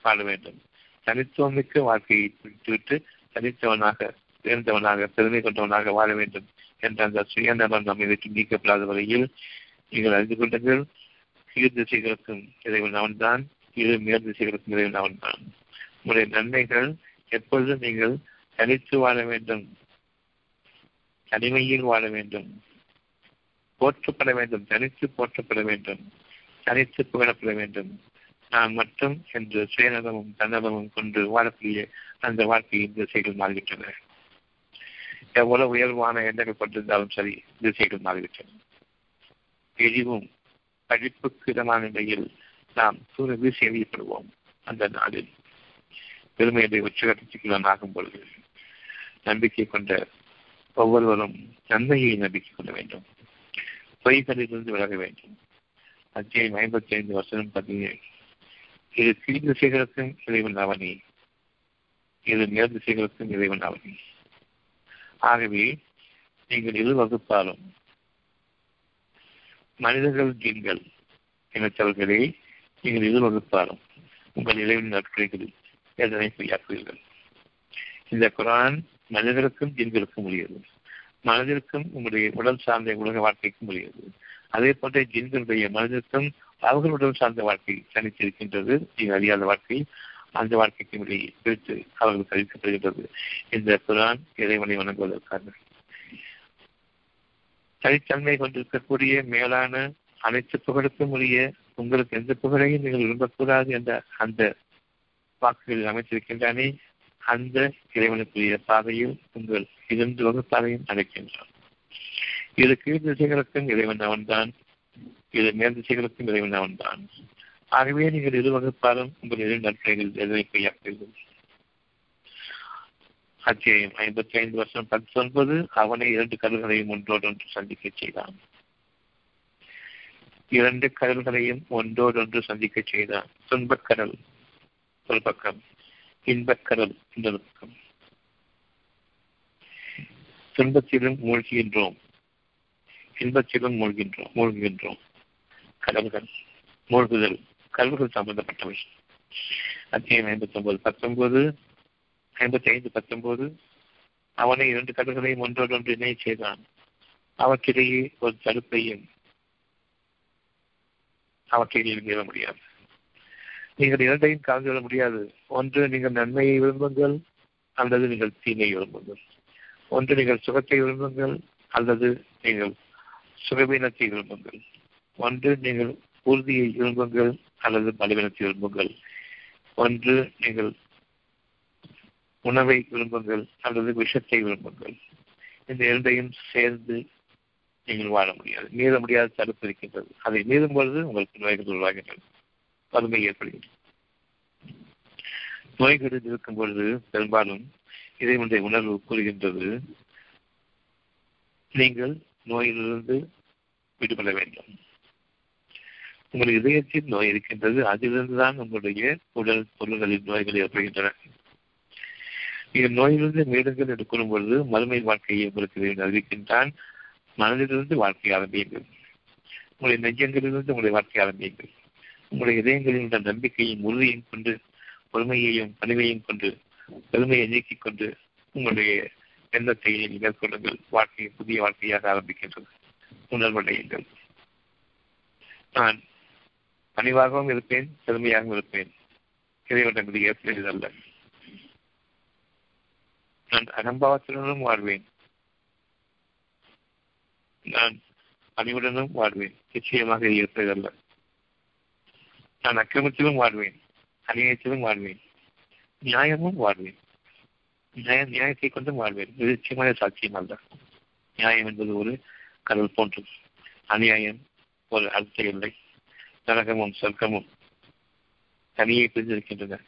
வாழ வேண்டும். தனித்துவமிக்க வாழ்க்கையை விட்டுவிட்டு தனித்தவனாக உயர்ந்தவனாக பெருமை கொண்டவனாக வாழ வேண்டும் என்ற அந்த சுயநலம் நம்மை விட்டு நீக்கப்படாத வகையில் நீங்கள் அறிந்து கொண்டீர்கள் கீழ் திசைகளுக்கும் இறைவன் அவன்தான் இரு மேல் திசைகளுக்கும் இறைவன் அவன்தான் உங்களுடைய நன்மைகள் எப்பொழுதும் நீங்கள் தனித்து வாழ வேண்டும். தனிமையில் வாழ வேண்டும். போற்றப்பட வேண்டும். தனித்து போற்றப்பட வேண்டும். தனித்து புகழப்பட வேண்டும். நான் மட்டும் என்று சுயநலமும் தன்னலமும் கொண்டு வாழக்கூடிய அந்த வாழ்க்கையின் திசைகள் மாறிவிட்டன எவ்வளவு உயர்வான எண்ணங்கள் கொண்டிருந்தாலும் சரி திசைகள் மாறிவிட்டன எரிவும் படிப்புக்கு இடமான நிலையில் நாம் சூரிய வீசி எறியப்படுவோம் அந்த நாளில். பெருமையை உச்சகட்டத்துக்கு நான் ஆகும் பொழுது நம்பிக்கை கொண்ட ஒவ்வொருவரும் நன்மையை நம்பிக்கை கொள்ள வேண்டும். பொய்களிலிருந்து விலக வேண்டும். அத்தியாயம் ஐம்பத்தி ஐந்து வருஷம் பதினேழு. இது கீழ் திசைகளுக்கும் இறைவன் அவனி. இது மேல் திசைகளுக்கும் இறைவன் அவனி. ஆகவே நீங்கள் இரு வகுப்பாலும் மனிதர்கள் ஜீன்கள் இனத்தவர்களே நீங்கள் இரு வகுப்பாலும் உங்கள் இறைவன் நட்புகளில் எதனை பொய்யாக்குவீர்கள் இந்த குரான் மனிதருக்கும் ஜீன்களுக்கும் உரியது. மனதிற்கும் உங்களுடைய உடல் சார்ந்த உலக வாழ்க்கைக்கும் உரியது. அதே போன்ற ஜின்களுடைய மனதிற்கும் அவர்களுடன் சார்ந்த வாழ்க்கை தனித்திருக்கின்றது. நீங்கள் அறியாத வாழ்க்கை. அந்த வாழ்க்கைக்கு இடையே பிரித்து அவர்கள் கழிக்கப்படுகின்றது இந்த குரான் இறைவனை வணங்குவதற்காக. தனித்தன்மை கொண்டிருக்கக்கூடிய மேலான அனைத்து புகழுக்கும் உரிய உங்களுக்கு எந்த புகழையும் நீங்கள் விரும்பக்கூடாது என்ற அந்த வாக்குகளில் அமைத்திருக்கின்றானே அந்த இறைவனுக்குரிய பாதையில் உங்கள் இருந்து வகுப்பாதையும் அழைக்கின்றான் இது கீழ் திசைகளுக்கும் இறைவன் அவன்தான். இது மேல் திசைகளுக்கும் இறைவன் அவன்தான். ஆகவே நீங்கள் இரு வகுப்பாலும் உங்கள் இரு நற்கைகள் எதனை கையாக்குங்கள் அத்தியாயம் ஐம்பத்தி ஐந்து வருஷம் பத்தொன்பது அவனை இரண்டு கடல்களையும் ஒன்றோடொன்று சந்திக்க செய்தான். இரண்டு கடல்களையும் ஒன்றோடொன்று சந்திக்க செய்தான். துன்பக்கடல் ஒரு பக்கம். இன்பக்கடல் இன்னொரு பக்கம். துன்பத்திலும் மூழ்கின்றோம். இன்பத்திலும் மூழ்கின்றோம் மூழ்கின்றோம் கடல்கள் மூழ்குதல் கடல்கள் சம்பந்தப்பட்டவை. அத்தியம் ஐம்பத்தி ஒன்பது பத்தொன்பது ஐம்பத்தி ஐந்து பத்தொன்பது அவனை இரண்டு கடல்களையும் ஒன்றோடொன்று இணை செய்தான். அவற்றிலேயே ஒரு தடுப்பையும் அவற்றில் மீற முடியாது. நீங்கள் இரண்டையும் கலந்து விட முடியாது. ஒன்று நீங்கள் நன்மையை விரும்புங்கள் அல்லது நீங்கள் தீமையை விரும்புங்கள். ஒன்று நீங்கள் சுகத்தை விரும்புங்கள் அல்லது நீங்கள் சுகவீனத்தை விரும்புங்கள். ஒன்று நீங்கள் உறுதியை விரும்புங்கள் அல்லது பலவீனத்தை விரும்புங்கள். ஒன்று நீங்கள் உணவை விரும்புங்கள் அல்லது விஷத்தை விரும்புங்கள். இந்த இரண்டையும் சேர்ந்து நீங்கள் வாழ முடியாது. மீற முடியாத தடுப்பு இருக்கின்றது. அதை மீறும் பொழுது உங்களுக்கு நோய்கள் உருவாகின்றது வறுமை ஏற்படுகின்றது நோய்கள் இருக்கும் பொழுது பெரும்பாலும் இதை ஒன்றை உணர்வு கூறுகின்றது. நீங்கள் நோயிலிருந்து விடுபட வேண்டும். உங்கள் இதயத்தில் நோய் இருக்கின்றது அதிலிருந்து தான் உங்களுடைய உடல் பொருள்களின் நோய்கள் ஏற்படுகின்றன. நீங்கள் நோயிலிருந்து மீடுங்கள் என்று கூறும் பொழுது மறுமை வாழ்க்கையை உங்களுக்கு அறிவிக்கின்றான் மனதிலிருந்து வாழ்க்கை ஆரம்பியுங்கள். உங்களுடைய நெஞ்சங்களிலிருந்து உங்களுடைய வாழ்க்கை ஆரம்பியுங்கள். உங்களுடைய இதயங்களில் உள்ள நம்பிக்கையும் உறுதியும் கொண்டு பொறுமையையும் பணிவையும் கொண்டு பெருமையை நீக்கிக் கொண்டு உங்களுடைய எண்ணத்தை மேற்கொள்ளுங்கள். வாழ்க்கையை புதிய வாழ்க்கையாக ஆரம்பிக்கின்றது. உணர்வடையுங்கள் நான் பணிவாகவும் இருப்பேன் பெருமையாகவும் இருப்பேன். இறைவன் ஏற்படுவதல்ல நான் அகம்பாவத்துடனும் வாழ்வேன். நான் பணிவுடனும் வாழ்வேன். நிச்சயமாக இருப்பதல்ல நான் அக்கிரமத்திலும் வாழ்வேன். அநியாயத்திலும் வாழ்வேன். நியாயமும் வாழ்வேன். நியாய நியாயத்தை கொண்டும் வாழ்வேன். இது நிச்சயமான சாட்சியம் அல்ல. நியாயம் என்பது ஒரு கடல் போன்றும் அநியாயம் ஒரு அர்த்த இல்லை. நரகமும் சொர்க்கமும் தனியே பிரிந்திருக்கின்றன.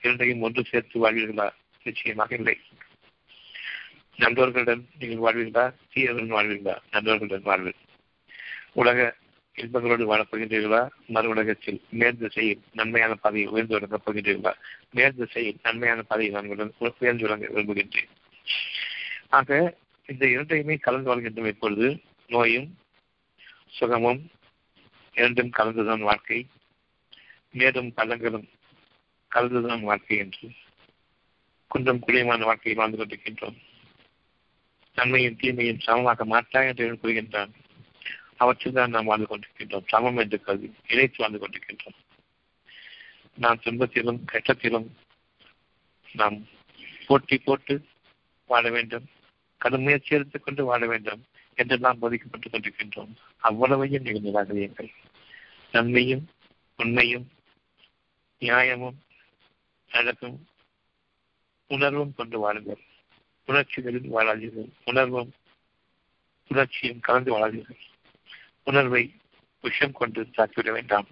இரண்டையும் ஒன்று சேர்த்து வாழ்வீர்களா? நிச்சயமாக இல்லை. நண்பர்களுடன் நீங்கள் வாழ்வீர்களா? தீயர்களுடன் வாழ்வீர்களா? நண்பர்களுடன் வாழ்வீர்கள் உலக இன்பங்களோடு வாழப்போகின்றீர்களா மறு உலகத்தில் மேல் திசையில் நன்மையான பாதையை உயர்ந்து வழங்கப் போகின்றீர்களா? மேல் திசையில் நன்மையான பாதையை நான் உயர்ந்து வழங்க விரும்புகின்றேன். ஆக இந்த இரண்டையுமே கலந்து வாழ்கின்றோம் இப்பொழுது. நோயும் சுகமும் இரண்டும் கலந்துதான் வாழ்க்கை. மேலும் பள்ளங்களும் கலந்துதான் வாழ்க்கை என்று குன்றம் குழியமான வாழ்க்கையை வாழ்ந்து கொண்டிருக்கின்றோம். நன்மையும் தீமையும் சமமாக மாட்டா என்று கூறுகின்றான். அவற்றில் தான் நாம் வாழ்ந்து கொண்டிருக்கின்றோம். சமம் என்று கருதி இணைத்து வாழ்ந்து கொண்டிருக்கின்றோம். நாம் துன்பத்திலும் கஷ்டத்திலும் நாம் போட்டி போட்டு வாழ வேண்டும். கடும் முயற்சி கொண்டு வாழ வேண்டும். என்று நாம் போதிக்கப்பட்டுக் கொண்டிருக்கின்றோம் அவ்வளவையும் நீங்கள் நிராகரியுங்கள் நன்மையும் உண்மையும் நியாயமும் அழகும் உணர்வும் கொண்டு வாழுங்கள். உணர்ச்சிகளில் வாழாதீர்கள். உணர்வும் உணர்ச்சியும் கலந்து வாழாதீர்கள். உணர்வை விஷம் கொண்டு தாக்கிவிட வேண்டாம்.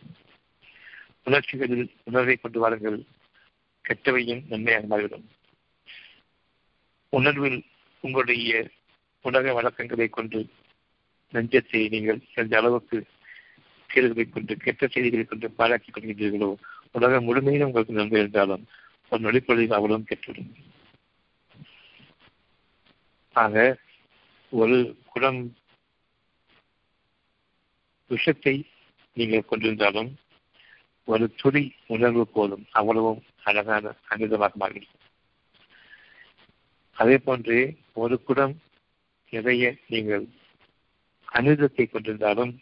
உணர்ச்சிகளில் உணர்வை கொண்டு வாருங்கள் கெட்டவையும் நன்மையாக மாறிவிடும். உணர்வில் உங்களுடைய உலக வழக்கங்களை கொண்டு நெஞ்சத்தை நீங்கள் எந்த அளவுக்கு கேள்விகளை கொண்டு கெட்ட செய்திகளை கொண்டு பாராட்டிக் கொள்கின்றீர்களோ? உலகம் முழுமையிலும் உங்களுக்கு நன்மை இருந்தாலும் ஒரு நொடிப்பொழுதில் அவ்வளவும் கெட்டுவிடும். ஆக ஒரு குடம் விஷத்தை நீங்கள் கொண்டிருந்தாலும் ஒரு துளி உணர்வு போதும் அவ்வளவும் அழகான அமிர்தமாக மாறிடும் அதே போன்று ஒரு குடம் எதைய நீங்கள் அமிர்தத்தை கொண்டிருந்தாலும்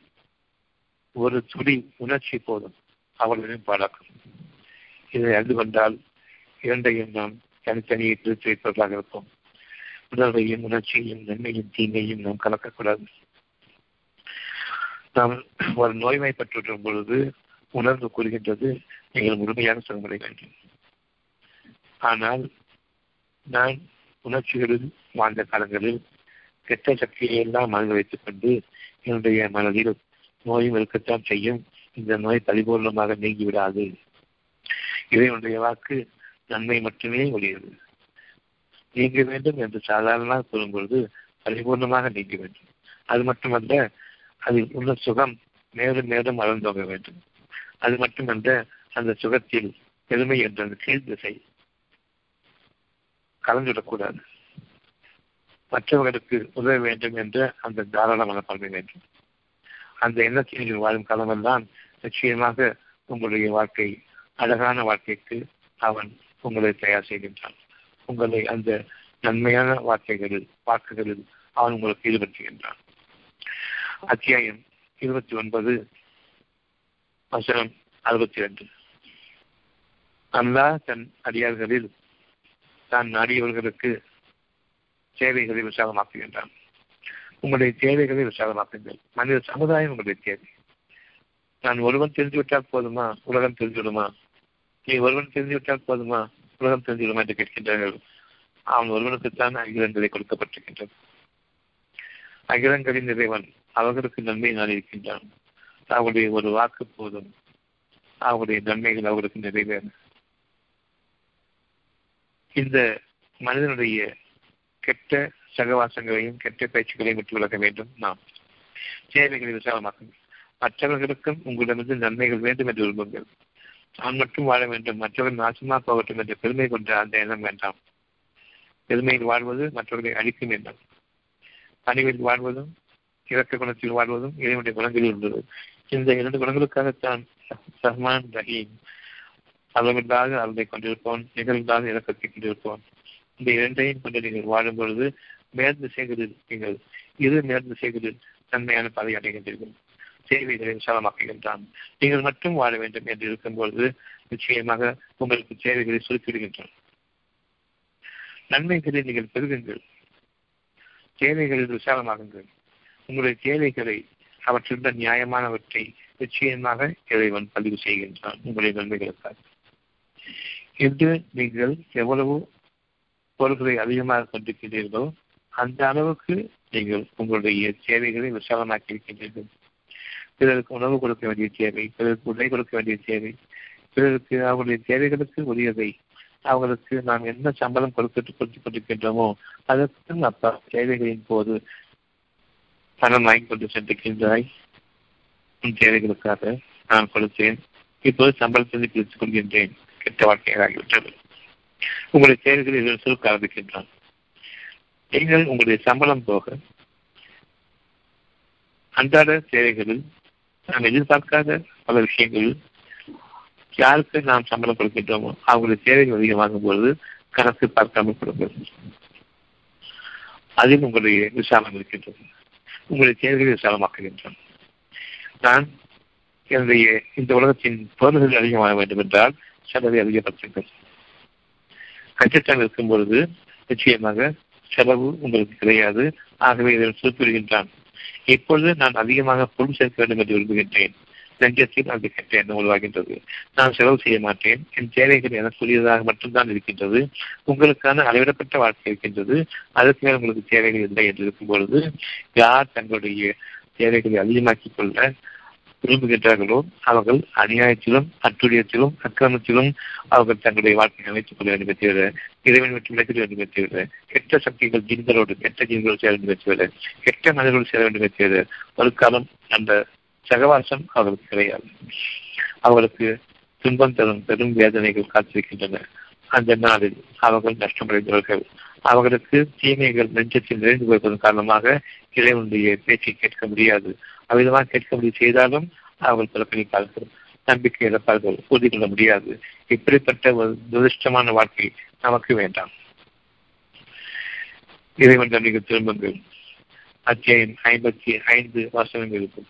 ஒரு துளி உணர்ச்சி போதும் அவர்களையும் பாழாக்கும் இதை அறிந்து கொண்டால் இரண்டையும் நாம் தனித்தனியை பிரித்து வைப்பவர்களாக இருப்போம். உணர்வையும் உணர்ச்சியையும் நன்மையும் தீமையும் நாம் கலக்கக்கூடாது. நாம் ஒரு நோய்வாய்ப்பட்டுவிடும் பொழுது உணர்வு கூறுகின்றது நீங்கள் முழுமையாக செயல்முறை வேண்டும். ஆனால் நான் உணர்ச்சிகளில் வாழ்ந்த காலங்களில் கெட்ட சக்தியை எல்லாம் மனதில் வைத்துக் கொண்டு என்னுடைய மனதில் நோயும் இருக்கத்தான் செய்யும். இந்த நோய் பரிபூர்ணமாக நீங்கிவிடாது. இறைவனுடைய வாக்கு நன்மை மட்டுமே ஒளியது நீங்க வேண்டும் என்று சாதாரணமாக கூறும் பொழுது பரிபூர்ணமாக நீங்க வேண்டும். அது மட்டுமல்ல அதில் உள்ள சுகம் மேலும் மேலும் வளர்ந்தோங்க வேண்டும். அது மட்டுமல்ல அந்த சுகத்தில் பெருமை என்ற கீழ் திசை கலந்துவிடக்கூடாது. மற்றவர்களுக்கு உதவ வேண்டும் என்ற அந்த தாராள மனப்பான்மை வேண்டும். அந்த எண்ணத்தில் நீங்கள் வாழும் காலமெல்லாம் நிச்சயமாக உங்களுடைய வாழ்க்கை அழகான வாழ்க்கைக்கு அவன் உங்களை தயார் செய்கின்றான். உங்களை அந்த நன்மையான வார்த்தைகளில் வாக்குகளில் அவன் உங்களுக்கு ஈடுபடுத்துகின்றான். அத்தியாயம் இருபத்தி ஒன்பது வசனம் அறுபத்தி ரெண்டு அல்லாஹ் தன் அடியார்களில் தான் நாடியவர்களுக்கு தேவைகளை விசாலமாக்குகின்றான் உங்களுடைய தேவைகளை விசாலமாக்குங்கள். மனித சமுதாயம் உங்களுடைய தேவை. நான் ஒருவன் தெரிந்துவிட்டால் போதுமா? உலகம் தெரிஞ்சுவிடுமா நீ ஒருவன் தெரிந்துவிட்டால் போதுமா? உலகம் தெரிஞ்சுவிடுமா என்று கேட்கின்றார்கள். அவன் ஒருவனுக்குத்தான் அகிலங்களை கொடுக்கப்பட்டிருக்கின்றது அகிலங்களின் இறைவன் அவர்களுக்கு நன்மை நான் இருக்கின்றான். அவருடைய ஒரு வாக்கு போதும். அவருடைய நன்மைகள் அவருக்கு நிறைவேறும். இந்த மனிதனுடைய கெட்ட சகவாசங்களையும் கெட்ட பேச்சுக்களையும் விட்டு விலக வேண்டும் நாம். தேவைகளை விசாலமாக்கும். மற்றவர்களுக்கும் உங்களிடமிருந்து நன்மைகள் வேண்டும் என்று விரும்புங்கள். நான் மட்டும் வாழ வேண்டும். மற்றவர்கள் நாசமா போகட்டும் என்ற பெருமை கொண்ட அந்த எண்ணம் வேண்டாம். பெருமையில் வாழ்வது மற்றவர்களை அழிக்கும் எண்ணம். பணிகளில் வாழ்வதும் இறக்க குணத்தில் வாழ்வதும் இறைவனுடைய குணங்களில் உள்ளது இந்த இரண்டு குணங்களுக்காகத்தான் ரஹ்மான் ரஹீம் அளவில்லாத அருளை கொண்டிருப்போம் நிகழ்ந்தாத இறக்கத்தை கொண்டிருப்போம் இந்த இரண்டையும் கொண்டு நீங்கள் வாழும் பொழுது மேல் திசைகளில் நீங்கள் இரு நேர்ந்து செய்கிறது நன்மையான பதவி அடைகின்றீர்கள். சேவைகளை விசாலமாக்குகின்றான். நீங்கள் மட்டும் வாழ வேண்டும் என்று இருக்கும் பொழுது நிச்சயமாக உங்களுக்கு சேவைகளை சுருக்கிவிடுகின்றன. நன்மைகளை நீங்கள் பெறுகுங்கள் தேவைகளில் விசாலமாகுங்கள். உங்களுடைய தேவைகளை அவற்றிருந்த நியாயமானவற்றை நிச்சயமாக இறைவன் பதிவு செய்கின்றான். உங்களுடைய நன்மைகளுக்காக. இன்று நீங்கள் எவ்வளவு பொருள்களை அதிகமாக கொண்டிருக்கிறீர்களோ அந்த அளவுக்கு நீங்கள் உங்களுடைய தேவைகளை விசாலமாக்கி இருக்கின்றீர்கள். பிறருக்கு உணவு கொடுக்க வேண்டிய தேவை பிறருக்கு உடை கொடுக்க வேண்டிய தேவை பிறருக்கு அவர்களுடைய தேவைகளுக்கு உரியதை அவர்களுக்கு நாம் என்ன சம்பளம் கொடுத்துட்டு கொடுத்து கொண்டிருக்கின்றோமோ அதற்கு அப்பா தேவைகளின் போது பணம் வாங்கி கொண்டு சென்றிருக்கின்றாய். உன் தேவைகளுக்காக நான் கொடுத்தேன். இப்போது சம்பளத்திலிருந்து பிரித்துக் கொள்கின்றேன். கெட்ட வாழ்க்கையாகிவிட்டது. உங்களுடைய தேவைகளை இதில் சுருக்க நீங்கள் உங்களுடைய சம்பளம் போக அன்றாட தேவைகளில் நாம் எதிர்பார்க்காத பல விஷயங்களில் யாருக்கு நாம் சம்பளம் கொடுக்கின்றோமோ அவங்களுடைய தேவைகள் அதிகமாகும் பொழுது கணக்கு பார்க்காமல் கொடுங்கள். அதில் உங்களுடைய விசாலம் இருக்கின்றது. உங்களுடைய செயல்களை விசாலமாக்குகின்றோம் நான் என்னுடைய இந்த உலகத்தின் பொருள்கள் அதிகமாக வேண்டும் என்றால் செலவை அதிகப்படுத்துங்கள். கச்சித்தம் இருக்கும் பொழுது நிச்சயமாக செலவு உங்களுக்கு கிடையாது. ஆகவே இதன் குறிப்பிடுகின்றான் இப்பொழுது நான் அதிகமாக பொருள் சேர்க்க வேண்டும் என்று விரும்புகின்றேன். லஞ்சத்தில் அந்த கெட்ட எண்ணம் உருவாகின்றது? நான் செலவு செய்ய மாட்டேன். என் தேவைகள் எனக்குரியதாக மட்டும்தான் இருக்கின்றது. உங்களுக்கான அளவிடப்பட்ட வாழ்க்கை இருக்கின்றது. அதற்கு மேல் உங்களுக்கு தேவைகள் இல்லை என்று இருக்கும் பொழுது யார் தங்களுடைய தேவைகளை அதிகமாக்கிக் கொள்ள விரும்புகின்றார்களோ அவர்கள் அநியாயத்திலும் அட்டுழியத்திலும் அக்கிரமத்திலும் அவர்கள் தங்களுடைய வாழ்க்கையை அமைத்துக் கொள்ள வேண்டும் தவிர இறைவன் மற்றும் இடத்தில் வேண்டும் தவிர கெட்ட சக்திகள் ஜீன்களோடு கெட்ட ஜீன்களோடு சேர வேண்டும் தவிர கெட்ட மனிதர்களோடு சேர வேண்டும் தவிர ஒரு காலம் அந்த சகவாசம் அவர்களுக்கு கிடையாது. அவர்களுக்கு துன்பம் தரும் பெரும் வேதனைகள் காத்திருக்கின்றன. அந்த நாளில் அவர்கள் நஷ்டமடைந்தவர்கள். அவர்களுக்கு தீமைகள் நெஞ்சத்தில் நிறைந்து போவதன் காரணமாக இறைவனுடைய பேச்சை கேட்க முடியாது. அவ்விதமாக கேட்க முடிவு செய்தாலும் அவர்கள் புறக்கணிப்பார்கள் நம்பிக்கை இழப்பார்கள். உறுதி கொள்ள முடியாது. இப்படிப்பட்ட ஒரு துரதிருஷ்டமான வாழ்க்கை நமக்கு வேண்டாம். இறைவன் நீங்கள் திரும்புங்கள் அத்தியாயம் ஐம்பத்தி ஐந்து வசனங்கள் இருக்கும்.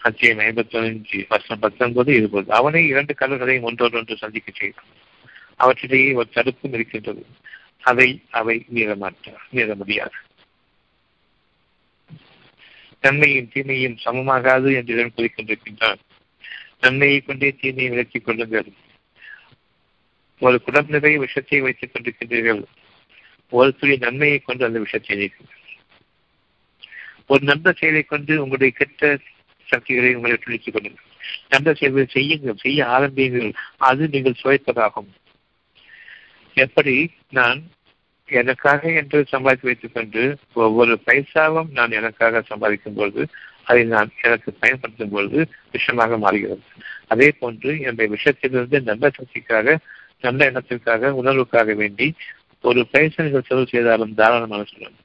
அத்தியம் ஐம்பத்தி அஞ்சு வருஷம் பத்தொன்பது இருபது. அவனை இரண்டு கடல்களையும் ஒன்றோடு ஒன்று சந்திக்க செய்தான். அவற்றிடையே ஒரு தடுப்பும் இருக்கின்றது. அதை அவை மீற மீற முடியாது. நன்மையும் தீமையும் சமமாகாது என்று இடம் கூறிக்கொண்டிருக்கின்றான் நன்மையை கொண்டே தீமையை விலக்கிக் கொள்ளுங்கள். ஒரு குடம் நிறைய விஷத்தை வைத்துக் கொண்டிருக்கின்றீர்கள். ஒரு துளி நன்மையை கொண்டு அந்த விஷத்தை நீக்குங்கள். ஒரு நல்ல செயலை கொண்டு உங்களுடைய கெட்ட சக்திகளை உங்களை துணித்துக் கொள்ளுங்கள். நல்ல செயல்களை செய்யுங்கள் செய்ய ஆரம்பியுங்கள். அது நீங்கள் சுவைப்பதாகும் எப்படி நான் எனக்காக என்று சம்பாதித்து வைத்துக் கொண்டு ஒவ்வொரு பைசாவும் நான் எனக்காக சம்பாதிக்கும் பொழுது அதை நான் எனக்கு பயன்படுத்தும் பொழுது விஷமாக மாறுகிறது. அதே போன்று என்னுடைய விஷயத்திலிருந்து நல்ல சக்திக்காக நல்ல எண்ணத்திற்காக உணர்வுக்காக வேண்டி ஒரு பைசா நீங்கள் செலவு செய்தாலும் தாராளமாக சொல்லும்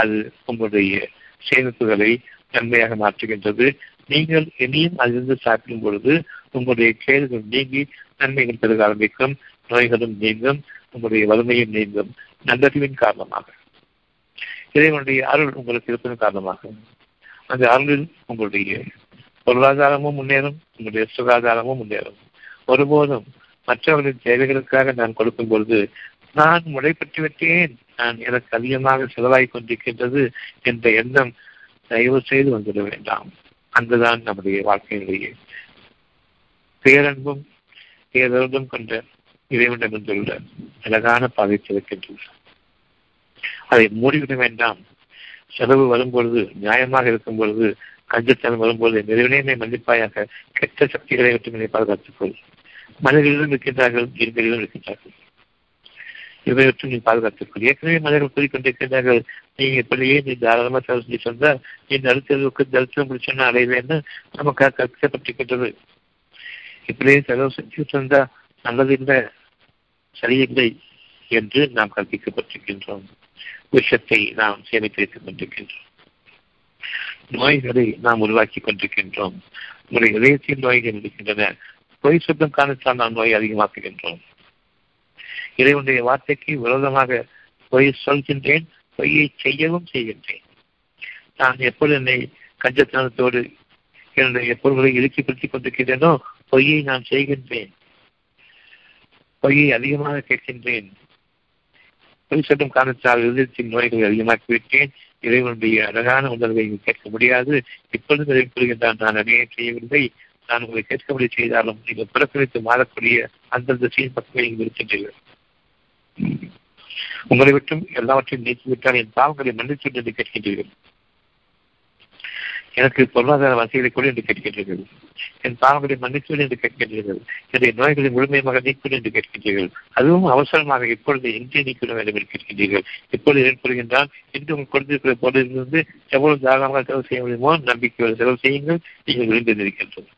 அது உங்களுடைய சேமிப்புகளை நன்மையாக மாற்றுகின்றது. நீங்கள் இனியும் அதிலிருந்து சாப்பிடும் பொழுது உங்களுடைய கேள்விகள் நீங்கி நன்மைகள் பெருக ஆரம்பிக்கும். நோய்களும் நீங்கும் உங்களுடைய வறுமையும் நீங்கும் நல்லறிவின் காரணமாக. இறைவனுடைய அருள் உங்களுக்கு இருப்பதன் காரணமாக. அந்த அருளில் உங்களுடைய பொருளாதாரமும் முன்னேறும் உங்களுடைய சுகாதாரமும் முன்னேறும். ஒருபோதும் மற்றவர்களின் தேவைகளுக்காக நான் கொடுக்கும் பொழுது நான் முளைப்பட்டு விட்டேன் நான் எனக்கு அதிகமாக செலவாய் கொண்டிருக்கின்றது என்ற எண்ணம் தயவு செய்து வந்துட வேண்டாம். அங்குதான் நம்முடைய வாழ்க்கையிலேயே பேரன்பும் பேரன்பும் கொண்ட இறைவனிடமிருந்துள்ள அழகான பாதை திறக்கின்றது அதை மூடிவிட வேண்டாம். செலவு வரும்பொழுது நியாயமாக இருக்கும் பொழுது கஞ்சத்தனம் வரும்பொழுது நிறைவினை மன்னிப்பாயாக கெட்ட சக்திகளை விட்டு என்னை பாதுகாத்துக்கொள் மனிதர்களிலும் இருக்கின்றார்கள் இருந்தரிலும் இருக்கின்றார்கள். இவையற்றும் நீ பாதுகாத்துக்கொள் ஏற்கனவே மனிதர்கள் கூறிக்கொண்டிருக்கின்றார்கள். நீ எப்படியே நீ தாராளமா செலவு செஞ்சு சொன்னால் நீ நடுத்தருக்கு தரிசனம் முடிச்சோன்னா அடைவேன்னு நமக்காக கற்பிக்கப்பட்டிருக்கின்றது இப்படியே செலவு செஞ்சு நல்லது இல்லை. சரியில்லை என்று நாம் கற்பிக்கப்பட்டிருக்கின்றோம். விஷத்தை நாம் சேமித்து வைத்துக் கொண்டிருக்கின்றோம். நோய்களை நாம் உருவாக்கி கொண்டிருக்கின்றோம். உங்களுடைய இதயத்தில் நோய்கள் இருக்கின்றன. பொய் சுத்தம் காரணத்தால் நாம் நோய் அதிகமாக்குகின்றோம். இறைவனுடைய வார்த்தைக்கு விரோதமாக பொய் சொல்கின்றேன் பொய்யை செய்யவும் செய்கின்றேன். நான் எப்பொழுது என்னை கஞ்சத்தனத்தோடு என்னுடைய பொருள்களை இறுக்கிப்படுத்திக் கொண்டிருக்கின்றேனோ பொய்யை நான் செய்கின்றேன். பொய்யை அதிகமாக கேட்கின்றேன். பொய் சொல்லும் காரணத்தால் இருதயத்தின் நோய்களை அதிகமாக்கிவிட்டேன். இறைவனுடைய அழகான உணர்வை கேட்க முடியாது. இப்பொழுது இதை கூறுகின்றான் நான் நிறைய செய்யவில்லை. நான் உங்களை கேட்கபடி செய்தாலும் நீங்கள் புறக்கணித்து மாறக்கூடிய அந்தந்த சீன் பக்கமே நீங்கள் இருக்கின்றீர்கள். உங்களை விட்டும் எல்லாவற்றையும் நீக்கிவிட்டால் என் பாவங்களை மன்னித்து என்று கேட்கின்றீர்கள். எனக்கு பொருளாதார வசதிகளை கூட என்று கேட்கின்றீர்கள். என் பாவங்களை மன்னித்து என்று கேட்கின்றீர்கள். என்னுடைய நோய்களை முழுமையாக நீக்கும் என்று கேட்கின்றீர்கள். அதுவும் அவசரமாக இப்பொழுது எங்கே நீக்கிவிட வேண்டும் என்று கேட்கின்றீர்கள். இப்பொழுது ஏன் கூறுகின்றால் இன்று உங்கள் கொடுத்திருக்கிற பொருளிலிருந்து எவ்வளவு தாராளமாக செலவு செய்ய முடியுமோ நம்பிக்கையோடு செலவு செய்யுங்கள். நீங்கள் விரும்பியிருக்கின்றது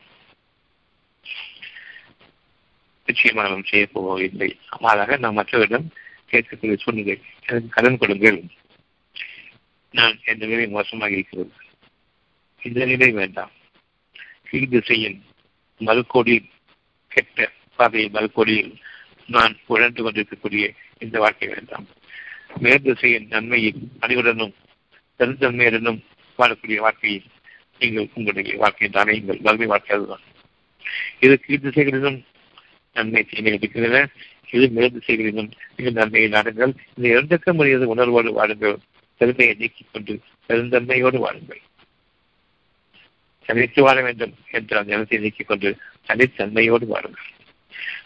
நிச்சயமாக நாம் செய்ய போவதில்லை. மாறாக நாம் மற்றவரிடம் கேட்கக்கூடிய சூழ்நிலை எனக்கு கடன் கொடுங்கள். நான் என் நிலை மோசமாக இருக்கிறது. இந்த நிலை வேண்டாம். கீழ் திசையில் மறுக்கோடியில் கெட்ட பாதையை மறுக்கோடியில் நான் உழந்து கொண்டிருக்கக்கூடிய இந்த வாழ்க்கை வேண்டாம். மேல் திசையின் நன்மையில் அனைவருடனும் பெருந்தன்மையுடனும் வாழக்கூடிய வாழ்க்கையை நீங்கள் உங்களுடைய வாழ்க்கையை தானே எங்கள் வறுமை வாழ்க்கை அதுதான். இது கீழ் திசைகளிலும் நன்மை தீமைகள் இருக்கின்றன. இது மேல் திசைகளிலும் நீங்கள் நன்மையை நாடுங்கள். இந்த இரண்டுக்க முடியாத உணர்வோடு வாழுங்கள். பெருமையை நீக்கிக் கொண்டு பெருந்தன்மையோடு வாழுங்கள். தனித்து வாழ வேண்டும் என்று அந்த நிலத்தை நீக்கிக் கொண்டு தனித்தன்மையோடு வாழுங்கள்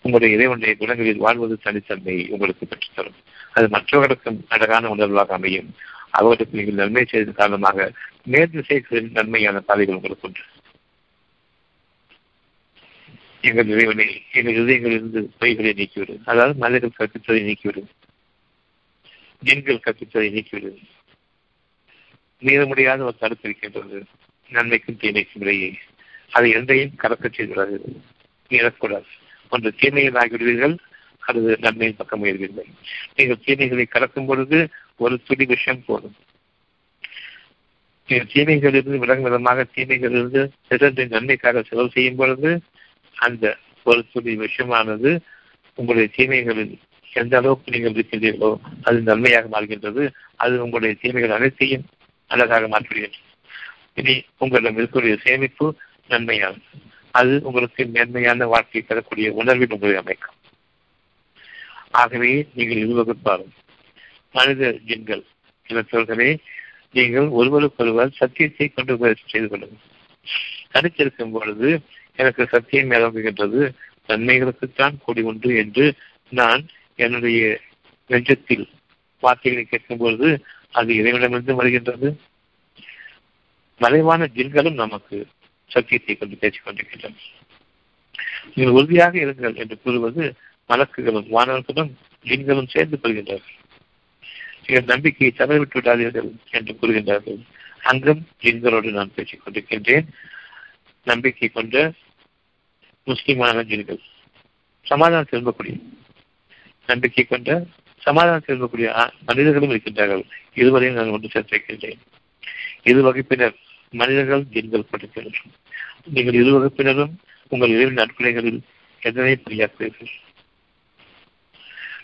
உங்களுடைய இறைவனுடைய குணங்களில் வாழ்வது தனித்தன்மையை உங்களுக்கு பெற்றுத்தரும். அது மற்றவர்களுக்கும் அழகான உணர்வாக அமையும். அவர்களுக்கு நீங்கள் நன்மை செய்ததன் காரணமாக மேல் திசைகளின் நன்மையான பாதைகள் உங்களுக்கு உண்டு. எங்கள் இறைவனை எங்கள் இதயங்களிலிருந்து பொய்களை நீக்கிவிடும் அதாவது மனிதர்கள் கற்பித்ததை நீக்கிவிடும் ஜீன்கள் கற்பித்ததை நீக்கிவிடும் மீற முடியாத ஒரு தடுப்பு இருக்கின்றது. நன்மைக்கும் தீமைக்கும் இடையே. அதை எந்தையும் கலக்க செய்கிறது. மீறக்கூடாது. ஒன்று தீமையில் ஆகிவிடுவீர்கள் அல்லது நன்மையின் பக்கம் உயர்வீர்கள் நீங்கள் தீமைகளை கலக்கும் பொழுது ஒரு துடி விஷயம் போதும். நீங்கள் தீமைகளிலிருந்து விலகும் விதமாக தீமைகளிலிருந்து சிறந்த நன்மைக்காக செலவு செய்யும் பொழுது அந்த ஒரு துளி விஷயமானது உங்களுடைய தீமைகளில் எந்த அளவுக்கு நீங்கள் இருக்கின்றீர்களோ அது நன்மையாக மாறுகின்றது. அது உங்களுடைய தீமைகள் அனைத்தையும் அழகாக மாற்றிவிடுகின்றது இனி உங்களிடம் இருக்கக்கூடிய சேமிப்பு நன்மையானது. அது உங்களுக்கு மேன்மையான வாழ்க்கை தரக்கூடிய உணர்வில் உங்களை அமைக்கும். ஆகவே நீங்கள் இருவகுப்பாரும் மனித ஜின்கள் இவற்றவர்களே நீங்கள் ஒருவருக்கொருவர் சத்தியத்தை கொண்டு முயற்சி செய்து கொள்ளுங்கள். தனித்திருக்கும் பொழுது எனக்கு சத்தியம் மேலோங்குகின்றது நன்மைகளுக்குத்தான் கூடி உண்டு என்று நான் என்னுடைய நெஞ்சத்தில் வார்த்தைகளை கேட்கும் பொழுது அது இறைவனிடமிருந்து வருகின்றது. மறைவான ஜின்களும் நமக்கு சத்தியத்தை கொண்டு பேசிக் கொண்டிருக்கின்றன நீங்கள் உறுதியாக இருங்கள் என்று கூறுவது மலக்குகளும் வானவர்களும் ஜின்களும் சேர்ந்து கொள்கின்றார்கள். நீங்கள் நம்பிக்கையை தவறிவிட்டு விடாதீர்கள் என்று கூறுகின்றார்கள். அங்கும் ஜின்களோடு நான் பேசிக் கொண்டிருக்கின்றேன். நம்பிக்கை கொண்ட முஸ்லிமான ஜின்கள் சமாதானம் திரும்பக்கூடிய நம்பிக்கை கொண்ட சமாதானம் திரும்பக்கூடிய மனிதர்களும் இருக்கின்றார்கள். இதுவரையும் நான் ஒன்று சேர்த்திருக்கின்றேன் இரு வகுப்பினர் மனிதர்கள் ஜின்கள் படுத்தினர் நீங்கள் இரு வகுப்பினரும் உங்கள் இரவு நற்கொலைகளில் எதனை பணியாற்றுவீர்கள்?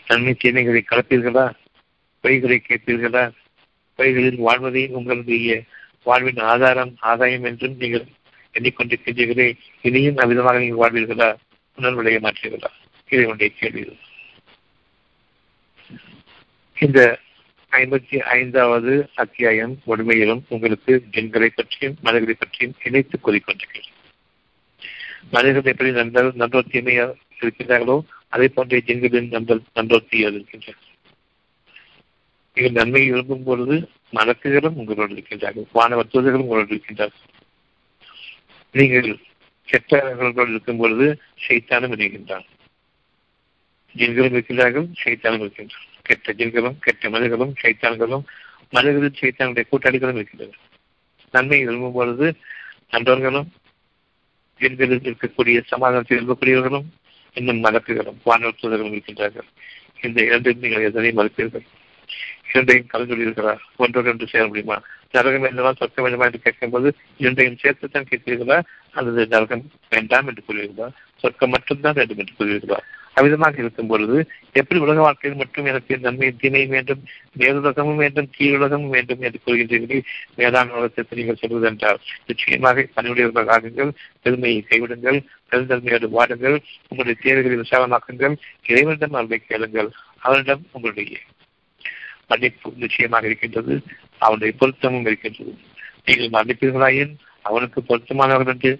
நன்மை தீமைகளை கலப்பீர்களா? பொய்களை கேட்பீர்களா? பொய்களில் வாழ்வதை உங்களுடைய வாழ்வின் ஆதாரம் ஆதாயம் என்றும் நீங்கள் எண்ணிக்கொண்டிருக்கின்றீர்களே இனியும் அவ்விதமாக நீங்கள் வாழ்வீர்களா? உணர்வடைய மாற்றீர்களா இறைவனுடைய கேள்வி இந்த ஐம்பத்தி ஐந்தாவது அத்தியாயம் ஒருமையிலும் உங்களுக்கு ஜென்களை பற்றியும் மனிதர்களை பற்றியும் இணைத்து கூறிக்கொண்டிருக்கிறது மனிதர்கள் எப்படி நண்பர் நன்றோ தீமையா இருக்கின்றார்களோ அதே போன்ற ஜென்களின் நண்பர் நன்றோர் தீயாது இருக்கின்றார்கள் நீங்கள் நன்மையை விரும்பும் பொழுது மலக்குகளும் உங்களோடு இருக்கின்றார்கள் வானவர் தூதர்களும் உங்களோடு இருக்கின்றார்கள். நீங்கள் கெட்டவர்களோடு இருக்கும் பொழுது ஷைத்தானும் இருக்கின்றான் ஜென்களும் இருக்கிறார்கள் ஷைத்தானும் இருக்கின்றான். கெட்ட ஜில்களும் கெட்ட மனிதர்களும் சைத்தான்களும் மனிதர்கள் ஷைத்தானுடைய கூட்டாளிகளும் இருக்கின்றனர். நன்மை விரும்பும் பொழுது நண்பர்களும் ஜில்களில் இருக்கக்கூடிய சமாதானத்தில் விரும்பக்கூடியவர்களும் இன்னும் மலக்குகளும் வானவர் தூதர்களும் இருக்கின்றார்கள். இந்த இரண்டையும் நீங்கள் எதனை மறுப்பீர்கள்? இரண்டையும் கலந்துள்ளீர்களா ஒன்றோடு ஒன்று சேர முடியுமா? நரகம் வேண்டுமா சொர்க்கம் வேண்டுமா என்று கேட்கும்போது இரண்டையும் சேர்த்துத்தான் கேட்கிறீர்களா அல்லது நரகம் வேண்டாம் என்று கூறுவீர்களா? சொர்க்கம் மட்டும்தான் வேண்டும் என்று கூறுவீர்களா? அவ்விதமாக இருக்கும் பொழுது எப்படி உலக வாழ்க்கையில் மட்டும் எனக்கு நன்மை தீமையும் வேண்டும் மேலுலகமும் வேண்டும் கீழுலகமும் வேண்டும் என்று கூறுகின்றீர்கள் வேதான உலகத்திற்கு நீங்கள் சொல்வது என்றால் நிச்சயமாக பணியுடைய ஆகுங்கள் பெருமையை கைவிடுங்கள் பெருந்தன்மையோடு வாடுங்கள் உங்களுடைய தேவைகளை விசாலமாக்குங்கள் இறைவனிடம் அருளை கேளுங்கள் அவரிடம் உங்களுடைய மன்னிப்பு நிச்சயமாக இருக்கின்றது அவனுடைய பொருத்தமும் இருக்கின்றது. நீங்கள் மன்னிப்பீர்களாயின் அவனுக்கு பொருத்தமானவர்கள் என்று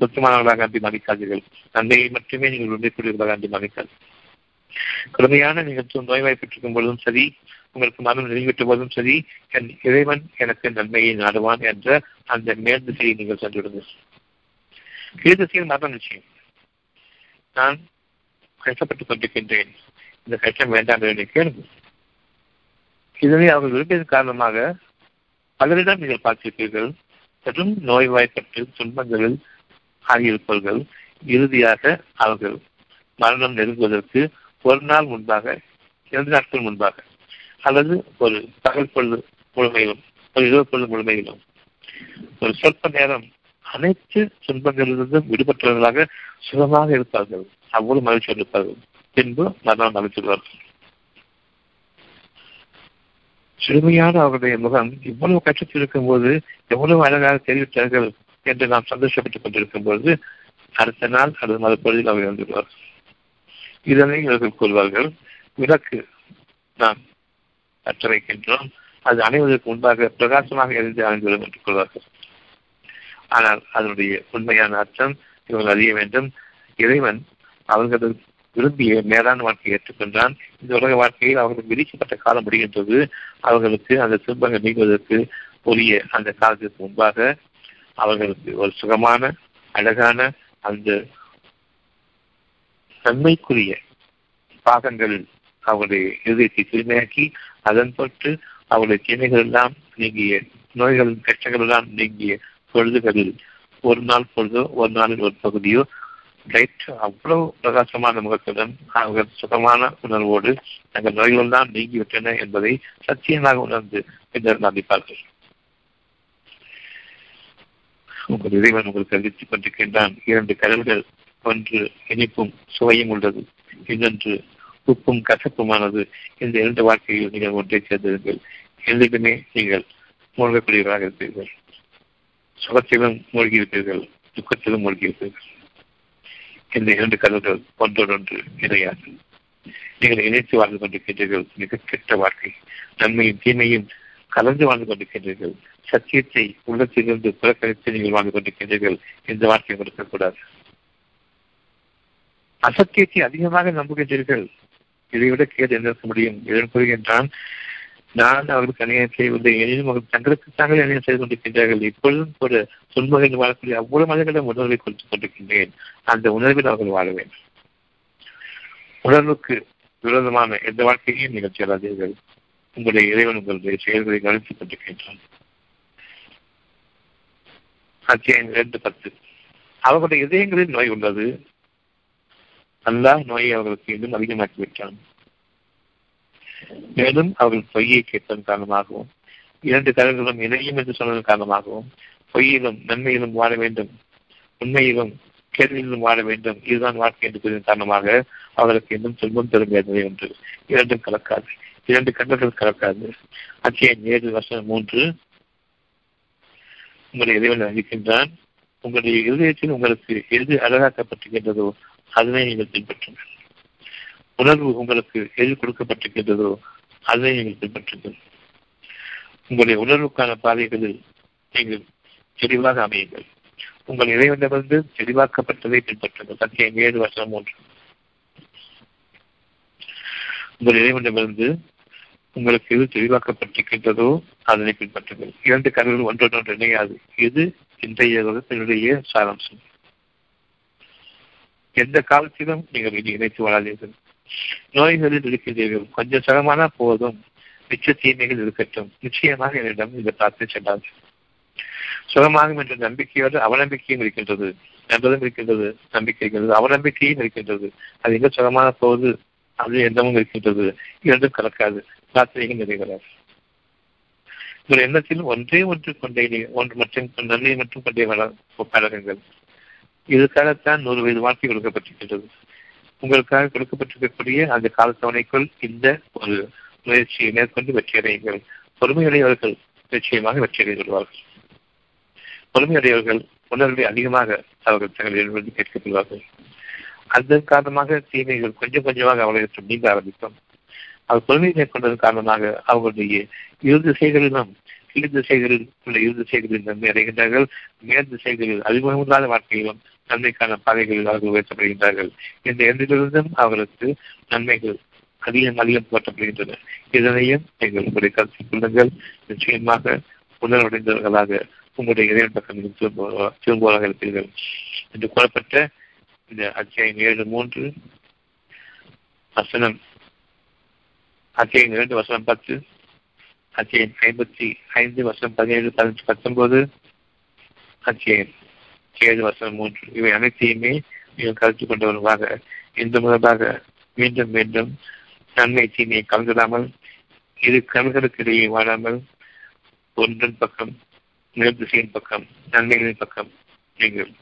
பொருத்தமானவர்களாக அன்றி மதிக்காதீர்கள் நன்மையை மட்டுமே நீங்கள் உண்மைக்குரியவர்களாக அன்றி மதிக்காது கடுமையான நீங்கள் நோய்வாய்ப்பட்டிருக்கும் பொழுதும் சரி உங்களுக்கு மனம் நெருங்கிவிட்ட போதும் சரி என் இறைவன் எனக்கு நன்மையை நாடுவான் என்ற அந்த மேல் திசையை நீங்கள் சென்றுவிடுங்க கீழ் திசையில் மரணம் நிச்சயம். நான் கஷ்டப்பட்டுக் கொண்டிருக்கின்றேன். இந்த கஷ்டம் வேண்டாம் என்று கேளுங்கள். இதனை அவர்கள் விரும்பியதன் காரணமாக பலரிடம் நீங்கள் பார்த்திருப்பீர்கள். பெரும் நோய்வாய்ப்பட்டு துன்பங்களில் ஆகியிருப்பவர்கள் இறுதியாக அவர்கள் மரணம் நெருங்குவதற்கு ஒரு நாள் முன்பாக இரண்டு நாட்கள் முன்பாக அல்லது ஒரு பகல் பொழுது முழுமையிலும் ஒரு இரவு பொழுது முழுமையிலும். ஒரு சொற்ப நேரம் அனைத்து துன்பங்களிலிருந்தும் விடுபட்டவர்களாக சுகமாக இருப்பார்கள். அவ்வளவு மகிழ்ச்சி இருப்பார்கள். பின்பு மரணம் அமைத்துள்ளார்கள் சிறுமியான அவருடைய முகம் இவ்வளவு கஷ்டத்தில் இருக்கும் போது எவ்வளவு அழகாக தெரிவித்தார்கள் என்று நாம் சந்தோஷப்பட்டுக் கொண்டிருக்கும் பொழுது அடுத்த நாள் அல்லது மறுபொழுதில் அவர் வந்துள்ளார் இதனை இவர்கள் கூறுவார்கள் விளக்கு நாம் கற்று வைக்கின்றோம் அது அணைவதற்கு முன்பாக பிரகாசமாக எரிந்து அணைந்துவிடும் என்று கூறுவார்கள். ஆனால் அதனுடைய உண்மையான அர்த்தம் இவர்கள் அறிய வேண்டும். இறைவன் அவர்களது விரும்பிய மேலான வாழ்க்கையை ஏற்றுக்கொண்டான். இந்த உலக வாழ்க்கையில் அவர்களுக்கு விதிக்கப்பட்ட காலம் முடிகின்றது. அவர்களுக்கு அந்த துன்பங்கள் நீங்குவதற்கு உரிய அந்த காலத்திற்கு முன்பாக அவர்களுக்கு ஒரு சுகமான அழகான அந்த நன்மைக்குரிய பாகங்கள் அவருடைய இருதயத்தை தூய்மையாக்கி அதன் பொட்டு அவருடைய தீமைகள் எல்லாம் நீங்கிய நோய்கள் கஷ்டங்கள் எல்லாம் நீங்கிய பொழுதுகளில் ஒரு நாள் பொழுதோ ஒரு நாளில் ஒரு பகுதியோ லைட் அவ்வளவு பிரகாசமான முகத்துடன் அவர்கள் சுகமான உணர்வோடு தங்கள் நோய்கள் தான் நீங்கிவிட்டன என்பதை சத்தியமாக உணர்ந்து பின்னர் நம்பிப்பார்கள் உங்கள் இறைவன் உங்களுக்கு அறிவித்துக் கொண்டிருக்கின்றான். இரண்டு கடல்கள் ஒன்று இனிப்பும் சுவையும் உள்ளது. இன்னொன்று உப்பும் கசப்புமானது. இந்த இரண்டு வாழ்க்கையில் நீங்கள் ஒன்றை சேர்ந்திருங்கள். எಲ್ಲಿலுமே நீங்கள் மூழ்கக்கூடியவராக இருப்பீர்கள். சுகத்திலும் மூழ்கியிருப்பீர்கள். துக்கத்திலும் மூழ்கியிருப்பீர்கள். இந்த இரண்டு கடல்கள் ஒன்றொன்று இணையாது. நீங்கள் இணைத்து வாழ்ந்து கொண்டிருக்கின்றீர்கள். மிக கெட்ட வாழ்க்கை. நன்மையும் தீமையும் கலந்து வாழ்ந்து கொண்டிருக்கின்றீர்கள். சத்தியத்தை உள்ளத்திலிருந்து புறக்கணித்து நீங்கள் வாழ்ந்து கொண்டிருக்கின்றீர்கள். இந்த வாழ்க்கையை கொடுக்கக்கூடாது அசத்தியத்தை அதிகமாக நம்புகின்றீர்கள். இதைவிட கேடு என்ன இருக்க முடியும்? இதன் கூறுகின்றான் நான் அவர்களுக்கு அநியாயம் செய்வதில்லை எனினும் அவர்கள் தங்களுக்கு அநியாயம் செய்து கொண்டிருக்கின்றார்கள். இப்பொழுதும் ஒரு துன்பங்கள் வாழக்கூடிய அவ்வளவு மனிதர்களிடம் உணர்வை கொடுத்துக் கொண்டிருக்கின்றேன். அந்த உணர்வில் அவர்கள் வாழ வேண்டும். உணர்வுக்கு விரோதமான எந்த வாழ்க்கையையும் நீங்கள் செல்லாதீர்கள் உங்களுடைய இறைவன் உங்களுடைய செயல்களை கவனித்துக் கொண்டிருக்கின்றான். அத்தியாயம் இரண்டு பத்து. அவர்களுடைய இதயங்களில் நோய் உள்ளது. அல்லாஹ் நோயை அவர்களுக்கு இன்னும் அதிகமாக்கிவிட்டான். மேலும் அவர்கள் பொய்யை கேட்டதன் காரணமாகவும் இரண்டு கடல்களும் இணையும் என்று சொன்னதன் காரணமாகவும் பொய்யிலும் நன்மையிலும் வாழ வேண்டும் உண்மையிலும் கேள்வியிலும் வாழ வேண்டும் இதுதான் வாழ்க்கை என்று கூறிய காரணமாக அவர்களுக்கு இன்னும் துன்பம் தரும் வேதனை ஒன்று. இரண்டும் கலக்காது. இரண்டு கண்டர்கள் கலக்காது. அத்தியாயம் ஏழு வருஷம் மூன்று. உங்களை இறைவன் அறிவிக்கின்றான் உங்களுடைய இருதயத்தில் உங்களுக்கு எது அழகாக்கப்பட்டிருக்கின்றதோ அதனை நீங்கள் பின்பற்றுங்கள். உணர்வு உங்களுக்கு எது கொடுக்கப்பட்டிருக்கின்றதோ அதை நீங்கள் பின்பற்றுங்கள். உங்களுடைய உணர்வுக்கான பாதைகளில் நீங்கள் தெளிவாக அமையுங்கள். உங்கள் இறைவனிடமிருந்து தெளிவாக்கப்பட்டதை பின்பற்றுங்கள். சத்தியம் ஏழு வருஷம் ஒன்று. உங்கள் இறைவனிடமிருந்து உங்களுக்கு எது தெளிவாக்கப்பட்டிருக்கின்றதோ அதனை பின்பற்றுங்கள். இரண்டு கருவிகள் ஒன்றொன்று இணையாது. இது இன்றைய வகுப்பினுடைய சாராம்சம். எந்த காலத்திலும் நீங்கள் இனி இணைத்து வாழாதீர்கள். நோய்களில் இருக்கிறீர்கள். கொஞ்சம் சகமான போதும். மிச்ச தீமைகள் இருக்கட்டும். நிச்சயமாக என்னிடம் இந்த பிரார்த்தனை செல்லாது. சுகமாகும் என்ற நம்பிக்கையோடு அவநம்பிக்கையும் இருக்கின்றது. என்பதும் இருக்கின்றது. நம்பிக்கை இருக்கின்றது அவநம்பிக்கையும் இருக்கின்றது. அது எங்க சுகமான போது அது எண்ணமும் இருக்கின்றது. இரண்டும் கலக்காது. பிரார்த்தனைகள் நிறைவேறாது. உங்கள் எண்ணத்தில் ஒன்றே ஒன்று கொண்டே ஒன்று மற்றும் நன்மை மட்டும் கொண்டே வள பழகுங்கள் இதுக்காகத்தான் நூறு வயது வாழ்க்கை கொடுக்கப்பட்டிருக்கின்றது. உங்களுக்காக கொடுக்கப்பட்டிருக்கக்கூடிய அந்த காலத்தவணைக்குள் இந்த ஒரு முயற்சியை மேற்கொண்டு வெற்றியடையுங்கள். பொறுமையுடையவர்கள் நிச்சயமாக வெற்றியடைந்து விடுவார்கள் பொறுமையுடையவர்கள் உணர்வை அதிகமாக அவர்கள் தங்களிடம் கேட்கப்படுவார்கள் அதன் காரணமாக தீமைகள் கொஞ்சம் கொஞ்சமாக அவர்களிடம் நீங்க ஆரம்பிக்கும் அவர் பொறுமை மேற்கொண்டதன் காரணமாக அவர்களுடைய இரு திசைகளிலும் கீழ் திசைகளில் உள்ள இரு திசைகளில் நன்மை அடைகின்றார்கள். மேல் திசைகளில் அறிமுகமில்லாத வாழ்க்கையிலும் நன்மைக்கான பாதைகளில் அவர்கள் உயர்த்தப்படுகின்றார்கள். இந்த இரண்டிலிருந்தும் அவர்களுக்கு நன்மைகள் அதிகம் அதிகம் போட்டப்படுகின்றன இதனையும் நீங்கள் உங்களுடைய கருத்தில் கொள்ளுங்கள். நிச்சயமாக உணர்வடைந்தவர்களாக உங்களுடைய இறைவன் பக்கம் திரும்புவதாக இருப்பீர்கள். என்று கூறப்பட்ட இந்த அத்தியாயம் ஏழு மூன்று வசனம். அத்தியாயம் இரண்டு வசனம் பத்து. அத்தியாயம் ஐம்பத்தி ஐந்து வசனம் பதினேழு பதினஞ்சு பத்தொன்பது. அத்தியாயம் ஏழு வசனம் மூன்று இவை அனைத்தையுமே நீங்கள் கருத்து கொண்டவர்களாக இந்த முதலாக மீண்டும் மீண்டும் நன்மை தீமையை கலந்துடாமல் இரு கண்களுக்கு இடையே வாழாமல் ஒன்றன் பக்கம் மேல்திசையின் பக்கம் நன்மைகளின் பக்கம் நீங்கள்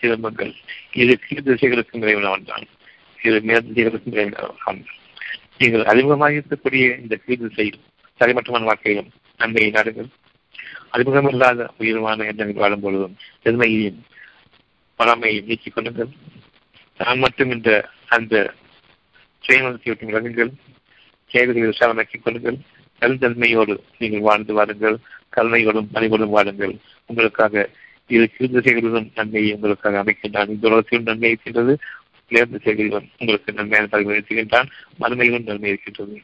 திரும்புங்கள் இது கீழ் திசைகளுக்கும் இறைவனவன் தான். இது மேல் திசைகளுக்கும் நீங்கள் அறிமுகமாக இருக்கக்கூடிய இந்த கீழ் திசையில் தரைமட்டமான வாழ்க்கையிலும் நன்மையை நாடுங்கள். அறிமுகமில்லாத உயர்வான எண்ணங்கள் வாழும் பொழுதும் பெருமையையும் பழமையையும் நீக்கிக் கொள்ளுங்கள். நான் மட்டும் இந்த அந்த சுயநலத்தை விட்டு விலகுங்கள் கேள்விகளை விசாரணைக்கிக் கொள்ளுங்கள். கல்தன்மையோடு நீங்கள் வாழ்ந்து வாருங்கள் கல்மையோடும் பணிகளும் வாழுங்கள். உங்களுக்காக இரு கீழ் திசைகளிலும் நன்மையை உங்களுக்காக அமைக்கின்றான். இந்த உலகத்திலும் நன்மை இருக்கின்றது. உயர்ந்த திசைகளிலும் உங்களுக்கு நன்மையான பதவி இருக்கின்றான் மறுமையிலும் நன்மை இருக்கின்றது.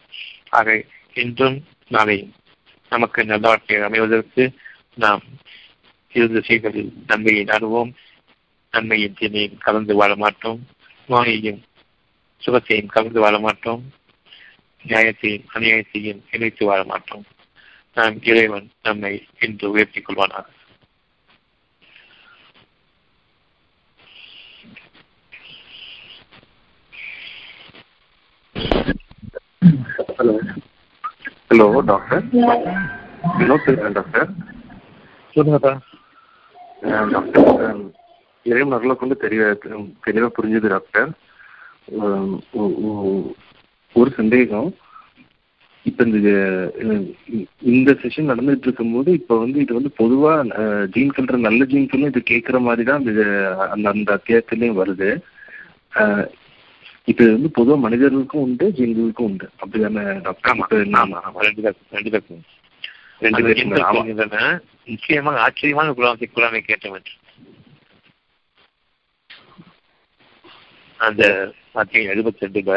ஆக இன்றும் நாளையும் நமக்கு நல்ல வாழ்க்கை அமைவதற்கு நாம் இரு திசைகளில் நன்மையை நாடுவோம். நன்மையின் தீமையும் கலந்து வாழ மாட்டோம். நோயையும் சுகத்தையும் கலந்து வாழ மாட்டோம். நியாயத்தையும் அநியாயத்தையும் இணைத்து வாழ மாட்டோம். நாம் இறைவன் நம்மை இன்று உயர்த்திக் கொள்வானாக ஹலோ ஹலோ டாக்டர் ஹலோ பேசுகிறேன் டாக்டர் அஹ் டாக்டர் இறைவன் அருளை கொண்டு தெரிய தெளிவாக புரிஞ்சுது டாக்டர் உ- ஒரு சந்தேகம். இப்போ இந்த இந்த செஷன் நடந்துட்டு இருக்கும்போது இப்போ வந்து இது வந்து பொதுவாக ஜீன்கள்ன்ற நல்ல ஜீன்களும் இது கேட்குற மாதிரி தான் அந்த அந்த அத்தியாயத்துலேயும் வருது. அஹ் இப்போ இது வந்து பொதுவாக மனிதர்களுக்கும் உண்டு ஜீன்களுக்கும் உண்டு. அப்படிதானே நிச்சயமாக ஆச்சரியமான குரானை குரானை கேட்டவன். அந்த எழுபத்தி ரெண்டுல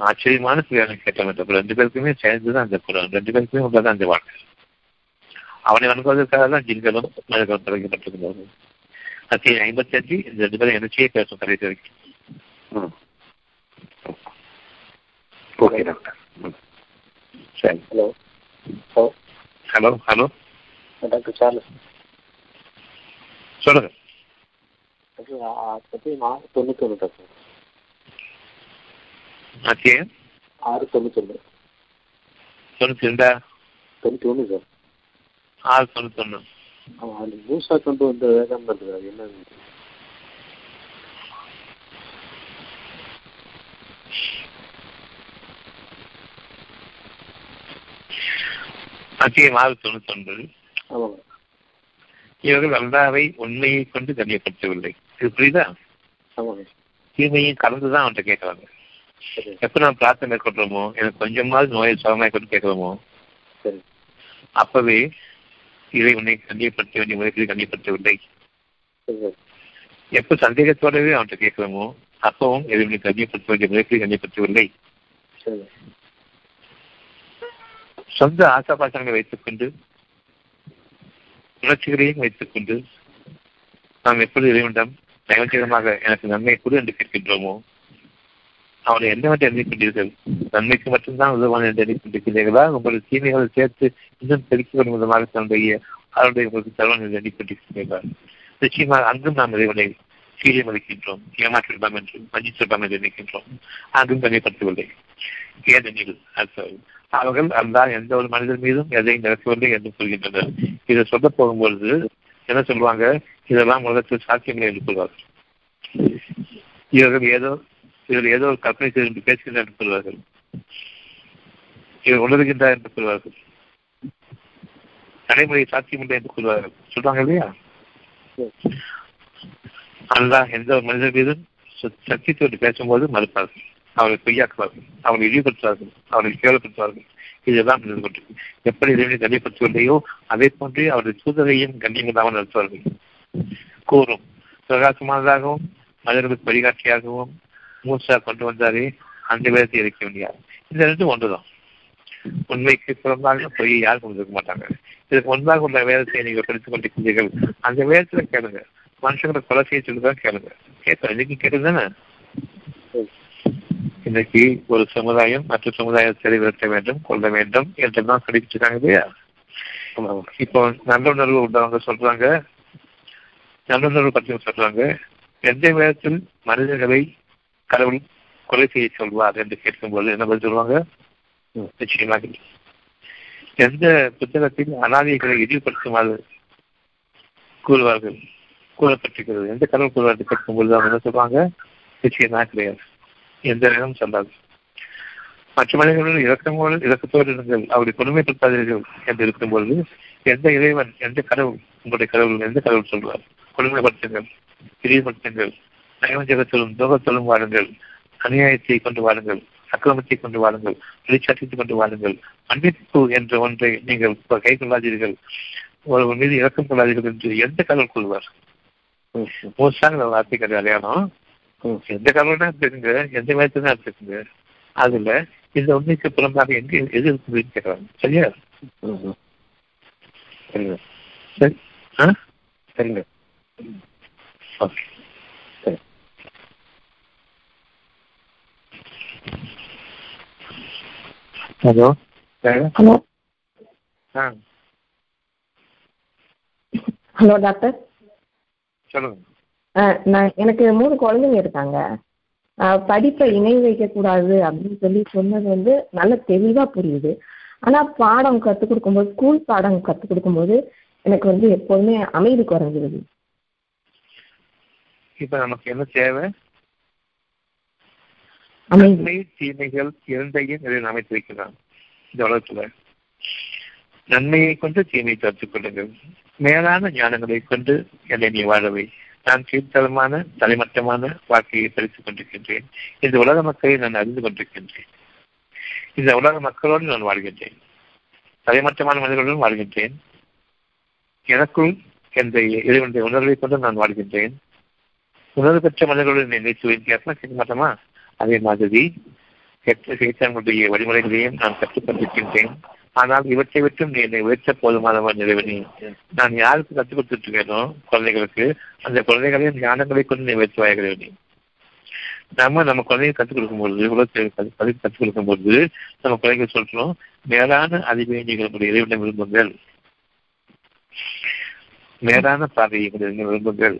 ஆச்சரியமான குரானை கேட்டவன். அப்ப ரெண்டு பேருக்குமே சேர்ந்துதான் அந்த குரான் ரெண்டு பேருக்குமே உள்ளதான் அந்த வாழ்க்கை. அவனை வணங்குவதற்காக தான் ஜின்களும் மனிதர்களும் தொடங்கப்பட்டிருக்கிறார்கள். மத்திய ஐம்பத்தி அஞ்சு இந்த ரெண்டு பேரும் எனச்சியே பேசும் கடைசி வரைக்கும் ம். ஓகே டாக்டர் ம் சரி hello hello hello hello doctor Charles சொல்லுங்க. தொண்ணூத்தொன்று டாக்டர் மத்திய ஆறு தொண்ணூத்தொன்று தொண்ணூத்தி ரெண்டா தொண்ணூற்றி ஒன்று சார் ஆறு தொண்ணூத்தி ஆமாம் அந்த மூசா கொண்டு வந்த வேகம் என்ன மத்திய ஆறு தொண்ணூத்தி ஒன்பது. இவர்கள் அல்லாவை உண்மையை கொண்டு கண்ணியப்படுத்தவில்லை. இது புரியுதா? ஆமாங்க. தீமையும் கலந்துதான் அவன்கிட்ட கேட்கறாங்க. சரி. எப்ப நம்ம பிரார்த்தனை மேற்கொள்றோமோ எனக்கு கொஞ்சமாவது நோயை சுகமாய் கொண்டு கேட்கிறோமோ சரி. அப்பவே இதை உன்னை கண்ணியப்படுத்த வேண்டிய முறைகளில் கண்ணியப்படுத்தவில்லை. எப்ப சந்தேகத்தோடவே அவன்கிட்ட கேட்கிறோமோ கண்ணியப்படுத்த வேண்டிய முறைகளில் கண்ணியப்படுத்தவில்லை. சரி. சொந்த ஆசாபாசங்களை வைத்துக் கொண்டு உணர்ச்சிகளையும் வைத்துக் கொண்டு நாம் எப்படி இறைவனிடம் நைவஞ்சகமாக எனக்கு நன்மை கொடு என்று கேட்கின்றோமோ அவனை என்னவென்று எண்ணிக்கொண்டீர்கள் நன்மைக்கு மட்டும்தான் உதவான என்று எண்ணிக்கொண்டிருக்கிறீர்களா உங்களுடைய தீமைகளை சேர்த்து இன்னும் பெருக்கி வரும் விதமாக தன்னுடைய அவருடைய உங்களுக்கு தருவன் என்று எண்ணிக்கொண்டிருக்கிறீர்களா நிச்சயமாக அங்கும் நாம் இறைவனை கீழே அளிக்கின்றோம் ஏமாற்றிவிடலாம் என்று வஞ்சித்திருக்கலாம் என்று நினைக்கின்றோம். அங்கும் தனிப்படுத்தவில்லை ஏனெனில் அவர்கள் அல்லா எந்த ஒரு மனிதர் மீதும் எதையும் நடக்கவில்லை என்று சொல்கின்றனர். இதை சொல்ல போகும்பொழுது என்ன சொல்லுவாங்க? இதெல்லாம் உலகத்தில் சாத்தியங்களை என்று சொல்வார்கள். இவர்கள் ஏதோ இவர்கள் ஏதோ ஒரு கற்பனை செய்து பேசுகின்றனர் என்று சொல்வார்கள். இவர் உணர்கின்றார் என்று சொல்வார்கள். நடைமுறை சாத்தியமில்லை என்று சொல்வார்கள். சொல்றாங்க இல்லையா? அல்லாஹ் எந்த ஒரு மனிதர் மீதும் சத்தியத்தோடு பேசும்போது மறுப்பார்கள். அவரை பொய்யாக்குவார்கள். அவரை இழிவுபடுத்துவார்கள். அவரை கேவலப்படுத்துவார்கள். இதுதான் நடந்து கொண்டிருக்கு எப்படி இறைவனை கண்ணியப்படுத்தவில்லையோ அதே போன்றே அவருடைய தூதரையும் கண்ணியமில்லாமல் நடத்துவார்கள். கூறும் பிரகாசமானதாகவும் மனிதர்களுக்கு வழிகாட்டியாகவும் மூசா கொண்டு வந்தாரே அந்த வேதத்தை இருக்க முடியாது இந்த ரெண்டும் ஒன்றுதான். உண்மைக்கு புறம்பாக பொய் யாரும் கொண்டு இருக்க மாட்டாங்க? இதுக்கு முன்பாக உள்ள வேதத்தை நீங்கள் படித்துக் கொண்டிருக்கிறீர்கள். அந்த வேதத்துல கேளுங்க. மனுஷங்களை கொலை செய்ய சொல்லிதான் கேளுங்க. கேட்க இன்னைக்கு கேட்டது தானே இன்னைக்கு ஒரு சமுதாயம் மற்ற சமுதாயத்தை விரட்ட வேண்டும் கொள்ள வேண்டும் என்றெல்லாம் சொல்லிட்டு இல்லையா? இப்போ நல்லுணர்வு உள்ளவங்க சொல்றாங்க. நல்லுணர்வு பற்றி சொல்றாங்க. எந்த விதத்தில் மனிதர்களை கடவுள் கொலை செய்ய சொல்வார் என்று கேட்கும்போது என்ன பதில் சொல்லுவாங்க? நிச்சயமாக. எந்த புத்தகத்தில் அனாதைகளை இழிவுபடுத்துமாறு கூறுவார்கள்? கூறப்பட்டிருக்கிறது எந்த கடவுள் கூறுவார்கள் பொழுது அவங்க என்ன சொல்றாங்க? நிச்சயமாக கிடையாது. எந்த நேரம் சொல்லாது. மற்ற மனிதர்கள் இறக்கமோடு இறக்கத்தோடு இருங்கள். அவரை கொடுமைப்படுத்தாதீர்கள் என்று இருக்கும்பொழுது எந்த இறைவன் எந்த கடவுள் உங்களுடைய கடவுள் எந்த கடவுள் சொல்வார்? கொடுமைப்படுத்துங்கள் பிரியப்படுத்துங்கள் நயவஞ்சகத்திலும் துரோகத்திலும் வாழுங்கள் அநியாயத்தை கொண்டு வாழுங்கள் அக்கிரமத்தை கொண்டு வாழுங்கள் வெளிச்சாட்டித்துக் கொண்டு வாழுங்கள் மன்னிப்பு என்ற ஒன்றை நீங்கள் கை கொள்ளாதீர்கள் ஒருவர் மீது இறக்கம் கொள்ளாதீர்கள் என்று எந்த கடவுள் கொள்வார் மோசாங்க வார்த்தை கிடையாது எந்த கடவுள்னா இருக்குங்க எந்த தான் இருக்குங்க அதுல இந்த உண்மைக்கு புறம்பாக எங்க எது இருக்குதுன்னு கேட்கறாங்க. சரியா? சரிங்க. சரி. ஆ? சரிங்க. ஓகே. சரி. ஹலோ? ஹலோ. ஆ. Hello doctor. சொல்லுங்க. நான் எனக்கு மூணு குழந்தைங்க இருக்காங்க. படிப்பை இணை வைக்கக்கூடாது அப்படின்னு சொல்லி சொன்னது வந்து நல்ல தெளிவாக புரியுது. ஆனால் பாடம் கற்றுக் கொடுக்கும்போது ஸ்கூல் பாடம் கற்றுக் கொடுக்கும்போது எனக்கு வந்து எப்போதுமே அமைதி குறைஞ்சிருது. இப்ப நமக்கு என்ன தேவை? நன்மை தீமைகள் இரண்டையும் இறைவன் அமைத்து வைக்கிறான் இந்த உலகத்துல. நன்மையை கொண்டு தீமையை தடுத்துக் கொள்ளுங்கள். மேலான ஞானங்களைக் கொண்டு என்னை நீ வாழவை. நான் கீழ்த்தரமான தலைமட்டமான வாழ்க்கையை படித்துக் கொண்டிருக்கின்றேன். இந்த உலக மக்களை நான் அறிந்து கொண்டிருக்கின்றேன். இந்த உலக மக்களோடு நான் வாழ்கின்றேன். தலைமட்டமான மனிதர்களுடன் வாழ்கின்றேன். எனக்குள் என்ற இறைவனுடைய உணர்வை கொண்டு நான் வாழ்கின்றேன். உணர்வு பெற்ற மனிதர்களுடன் நினைத்து வித்தியாசமா கேட்க மாட்டோமா அதே மாதிரி கெட்ட சைத்தான்களுடைய வழிமுறைகளையும் நான் கற்றுக்கொண்டிருக்கின்றேன் ஆனால் இவற்றை விட்டும் நீ என்னை உயர்த்த போதுமானவன் இறைவனி? நான் யாருக்கு கற்றுக் கொடுத்துட்டு இருக்கேனோ குழந்தைகளுக்கு அந்த குழந்தைகளையும் ஞானங்களை கொண்டு நீ உயர்த்து வாய்கிறவனி நம்ம நம்ம குழந்தைய கற்றுக் கொடுக்கும்போது உலகத்தை கற்றுக் கற்றுக் கொடுக்கும்போது நம்ம குழந்தைகள் சொல்றோம் மேலான அறிவை நீங்கள் உங்களுடைய இறைவனை விரும்புங்கள். மேலான பாதையை விரும்புங்கள்.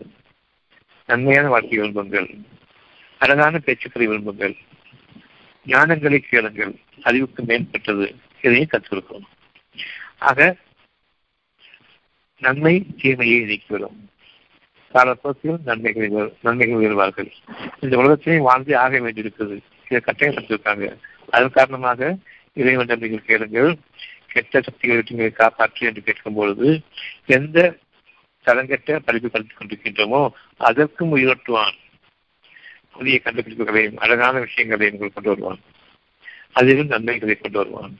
நன்மையான வாழ்க்கையை விரும்புங்கள். அழகான பேச்சுக்களை விரும்புங்கள். ஞானங்களை கேளுங்கள். அறிவுக்கு மேம்பட்டது. இதையும் கற்றுக் ஆக நன்மை தீமையை நீக்கிவிடும். காலப்போக்கில் நன்மைகள் நன்மைகள் உயர்வார்கள் இந்த உலகத்திலே வாழ்ந்து ஆக வேண்டியிருக்கிறது. இதை கட்டாயம் கற்றிருக்காங்க அதன் காரணமாக இறைவன் நீங்கள் கேளுங்கள். கெட்ட சக்திகளை விட்டு நீங்கள் காப்பாற்று என்று கேட்கும் பொழுது எந்த தரங்கெட்ட படிப்பு கண்டு கொண்டிருக்கின்றோமோ அதற்கும் உயிரோட்டுவான். புதிய கண்டுபிடிப்புகளையும் அழகான விஷயங்களையும் கொண்டு வருவான். அதிலும் நன்மைகளை கொண்டு வருவான்.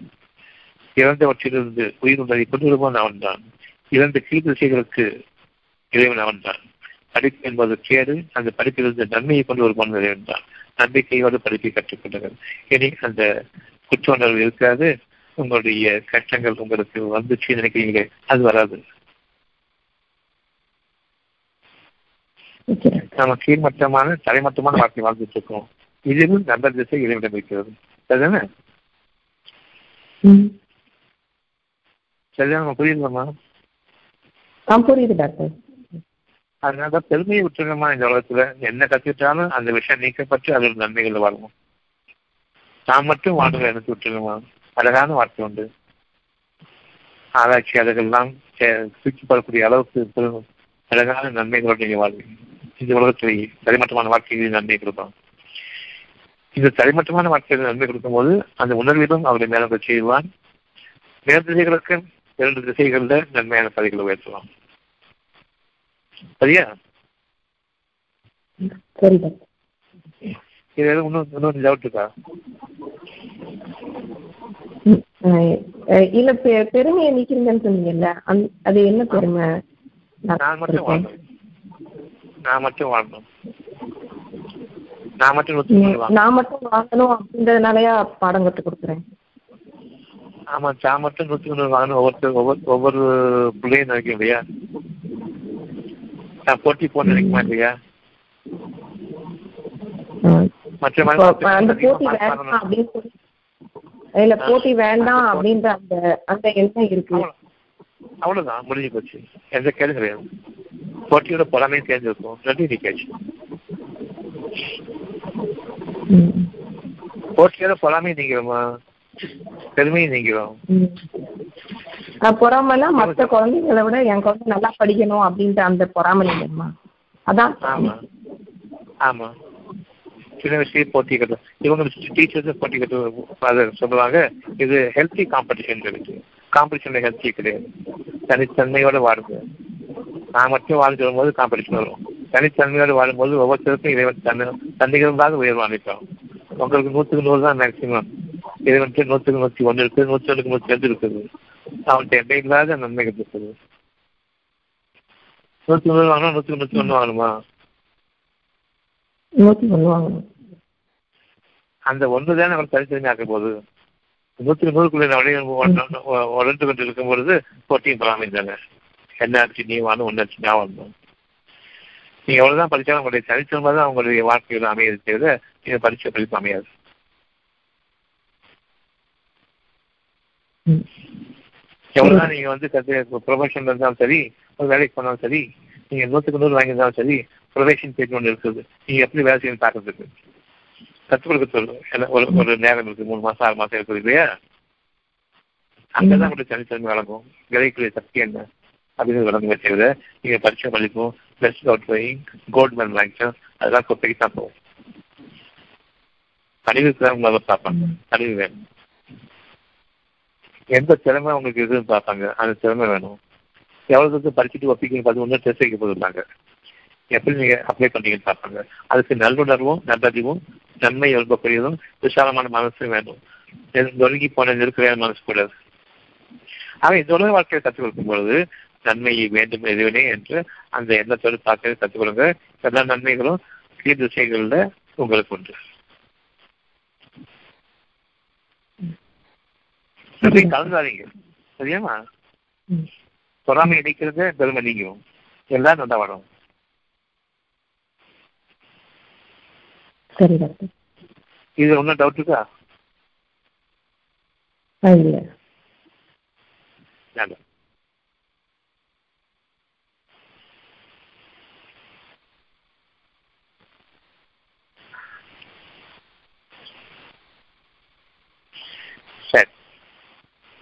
இறந்தவற்றிலிருந்து உயிர் உள்ளதை கொண்டு வருவான் அவன்தான். இறந்த கீழ் திசைகளுக்கு இறைவன் அவன்தான். படிப்பு என்பது கேடு அந்த படிப்பிலிருந்து நன்மையை கொண்டு வருவான் இறைவன் தான் நம்பிக்கையோடு படிப்பை கற்றுக்கொண்டனர் இனி அந்த குற்ற உணர்வு இருக்காது. உங்களுடைய கஷ்டங்கள் உங்களுக்கு வந்துச்சு நினைக்கிறீங்களே அது வராது. நம்ம கீழ்மட்டமான தலைமட்டமான வாழ்க்கை வாழ்ந்துட்டு இருக்கோம். இதிலும் நல்ல திசை இறைவிடம் இருக்கிறது. சரிதானே? ம் சரிதான் நம்ம புரியுதுமா ஆ புரியுது டாக்டர். அதனால பெருமையை விட்டுருங்கம்மா இந்த உலகத்துல? என்ன கத்துக்கிட்டாலும் அந்த விஷயம் நீக்கப்பட்டு அதோட நன்மைகள் வாழும் நான் மட்டும் வாழ்க்கை எனக்கு விட்டுருங்கம்மா அழகான வாழ்க்கை உண்டு. ஆராய்ச்சியாளர்கள்லாம் தூக்கி போடக்கூடிய அளவுக்கு அழகான நன்மைகளோடு நீங்க வாழ்வீங்க. இந்த உலகத்திலேயே தரைமட்டமான வாழ்க்கையில் நன்மை கொடுப்பான் இந்த தரைமட்டமான வாழ்க்கையில் நன்மை கொடுக்கும்போது அந்த உணர்விலும் அவருடைய மேலே செய்வான் மேல் திசைகளுக்கு இரண்டு திசைகளில் நன்மையான பதவிகளை உயர்த்துவான் சரியா? சரி இது இன்னும் இன்னொரு டவுட் இருக்கா? இல்ல பெருமையை நீக்கிறீங்கன்னு சொன்னீங்கல்ல அது என்ன பெருமை? நான் மட்டும் வாழ்றேன் நான் மட்டும் வாழணும். நான் மட்டும் நான் மட்டும் வாங்கணும் அப்படின்றதுனாலயா பாடம் கற்றுக் கொடுக்குறேன்? ஆமா நான் மட்டும் நூத்தி வாங்கணும் ஒவ்வொரு ஒவ்வொரு பிள்ளையும் நினைக்கும் இல்லையா நான் போட்டி போட நினைக்குமா இல்லையா. மற்ற இல்ல போட்டி வேண்டாம் அப்படின்ற அந்த அந்த எண்ணம் இருக்கு. அவ்வளவு- அவ்வளவுதான் முடிஞ்சு போச்சு. எந்த கேள்வி கிடையாது. போட்டியோட பொறாமையும் தேர்ந்தெடுக்கும் ரெண்டு நிக்காச்சு. போட்டியோட பொறாமையும் நீங்கிறோமா பெருமையும் நீங்கிறோம் ம். அஹ் பொறாமைன்னா மற்ற குழந்தைங்களை விட என் குழந்தை நல்லா படிக்கணும் அப்படின்ற அந்த பொறாமை இல்லைம்மா. அதான் ஆமா. ஆமா. சின்ன விஷயம் போட்டி கட்டு இவங்க டீச்சர்ஸ் போட்டி கட்டு அதை சொல்லுவாங்க இது ஹெல்த்தி காம்படிஷன் இருக்கு காம்படிஷன்ல ஹெல்த்தி கிடையாது. தனித்தன்மையோட வாடுங்க நான் மட்டும் வாழ்ந்து வரும்போது காம்படிஷன் வரும். தனித்தன்மையோட வாழும்போது ஒவ்வொருத்தருக்கும் இறைவன் தன்னை தன்னிகழ்ந்தாக உயர்வு அளிக்கும் உங்களுக்கு நூற்றுக்கு நூறு தான் மேக்சிமம் இறைவனுக்கு நூற்றுக்கு நூற்றி ஒன்று இருக்குது நூற்றி ஒன்றுக்கு நூற்றி ரெண்டு இருக்குது அவன்கிட்ட எண்ணெய் இல்லாத நன்மைகள் இருக்குது. நூற்றி நூறு வாங்கினா நூற்றுக்கு நூற்றி ஒன்று வாங்கணுமா? நூற்றி ஒன்று வாங்கணும். அந்த ஒன்று தான் நம்ம தனித்தனி ஆக்க போகுது. நூற்றுக்கு நூறுக்குள்ள உடந்து கொண்டு இருக்கும் பொழுது போட்டியும் பராமரி தானே. என்ன ஆச்சு நீ வாணும் ஒன்று ஆச்சு நான் வரணும் நீங்க எவ்வளவுதான் படிச்சாலும் உங்களுடைய தனித்தன்மை தான் உங்களுடைய வாழ்க்கையில் அமையாது தவிர நீங்க படிச்ச படிப்பு அமையாது ம். எவ்வளவுதான் நீங்க வந்து கத்து ப்ரொமோஷன்ல இருந்தாலும் சரி ஒரு வேலைக்கு போனாலும் சரி நீங்க நூற்றுக்கு நூறு வாங்கியிருந்தாலும் சரி ப்ரொவேஷன் பேஜ் ஒன்று இருக்குது நீங்க எப்படி வேலை செய்யணும் பார்க்கறதுக்கு. கற்றுக் கொடுக்க சொல்லு ஒரு ஒரு நேரம் இருக்கு. மூணு மாசம் ஆறு மாசம் இருக்குது இல்லையா? அங்கதான் உங்களுக்கு தனித்தன்மை வழங்கும். விலைக்குரிய சக்தி என்ன? அப்படின்னு விளங்குமே தவிர நீங்க பரிச்சை படிப்பும் best outgoing gold medal வாங்கிச்சோம் அதெல்லாம் குப்பைக்கு தான் போகும். கழிவுக்கு தான் உங்களை பார்ப்பாங்க கழிவு வேணும். எந்த திறமை உங்களுக்கு இருக்குன்னு பார்ப்பாங்க. அந்த திறமை வேணும். எவ்வளவு தூரத்துக்கு படிச்சுட்டு ஒப்பிக்கணும் அது ஒன்றும் டெஸ்ட் வைக்க போயிருந்தாங்க எப்படி நீங்க அப்ளை பண்ணீங்கன்னு பார்ப்பாங்க. அதுக்கு நல்லுணர்வும் நல்லறிவும் நன்மை எழுப்பக்கூடியதும் விசாலமான மனசும் வேணும். நொறுங்கி போன நெருக்கடியான மனசு கூடாது ஆக இந்த உலக வாழ்க்கையை கற்றுக் கொடுக்கும் பொழுது நன்மையை வேண்டும் எதுவினை என்று அந்த எண்ணத்தோடு பார்க்க கற்றுக் கொடுங்க. எல்லா நன்மைகளும் கீழ் உங்களுக்கு உண்டு. ரெண்டையும் கலந்தாதீங்க சரியாமா. பொறாமை இணைக்கிறது பெருமை நீங்கும். எல்லாம் நல்லா வரும் சரி டாக்டர். இது ஒன்றும் டவுட் இருக்கா? இல்லை.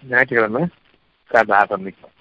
நல்லது சரி ஞாயிற்றுக்கிழமை காலைல ஆரம்பிக்கும்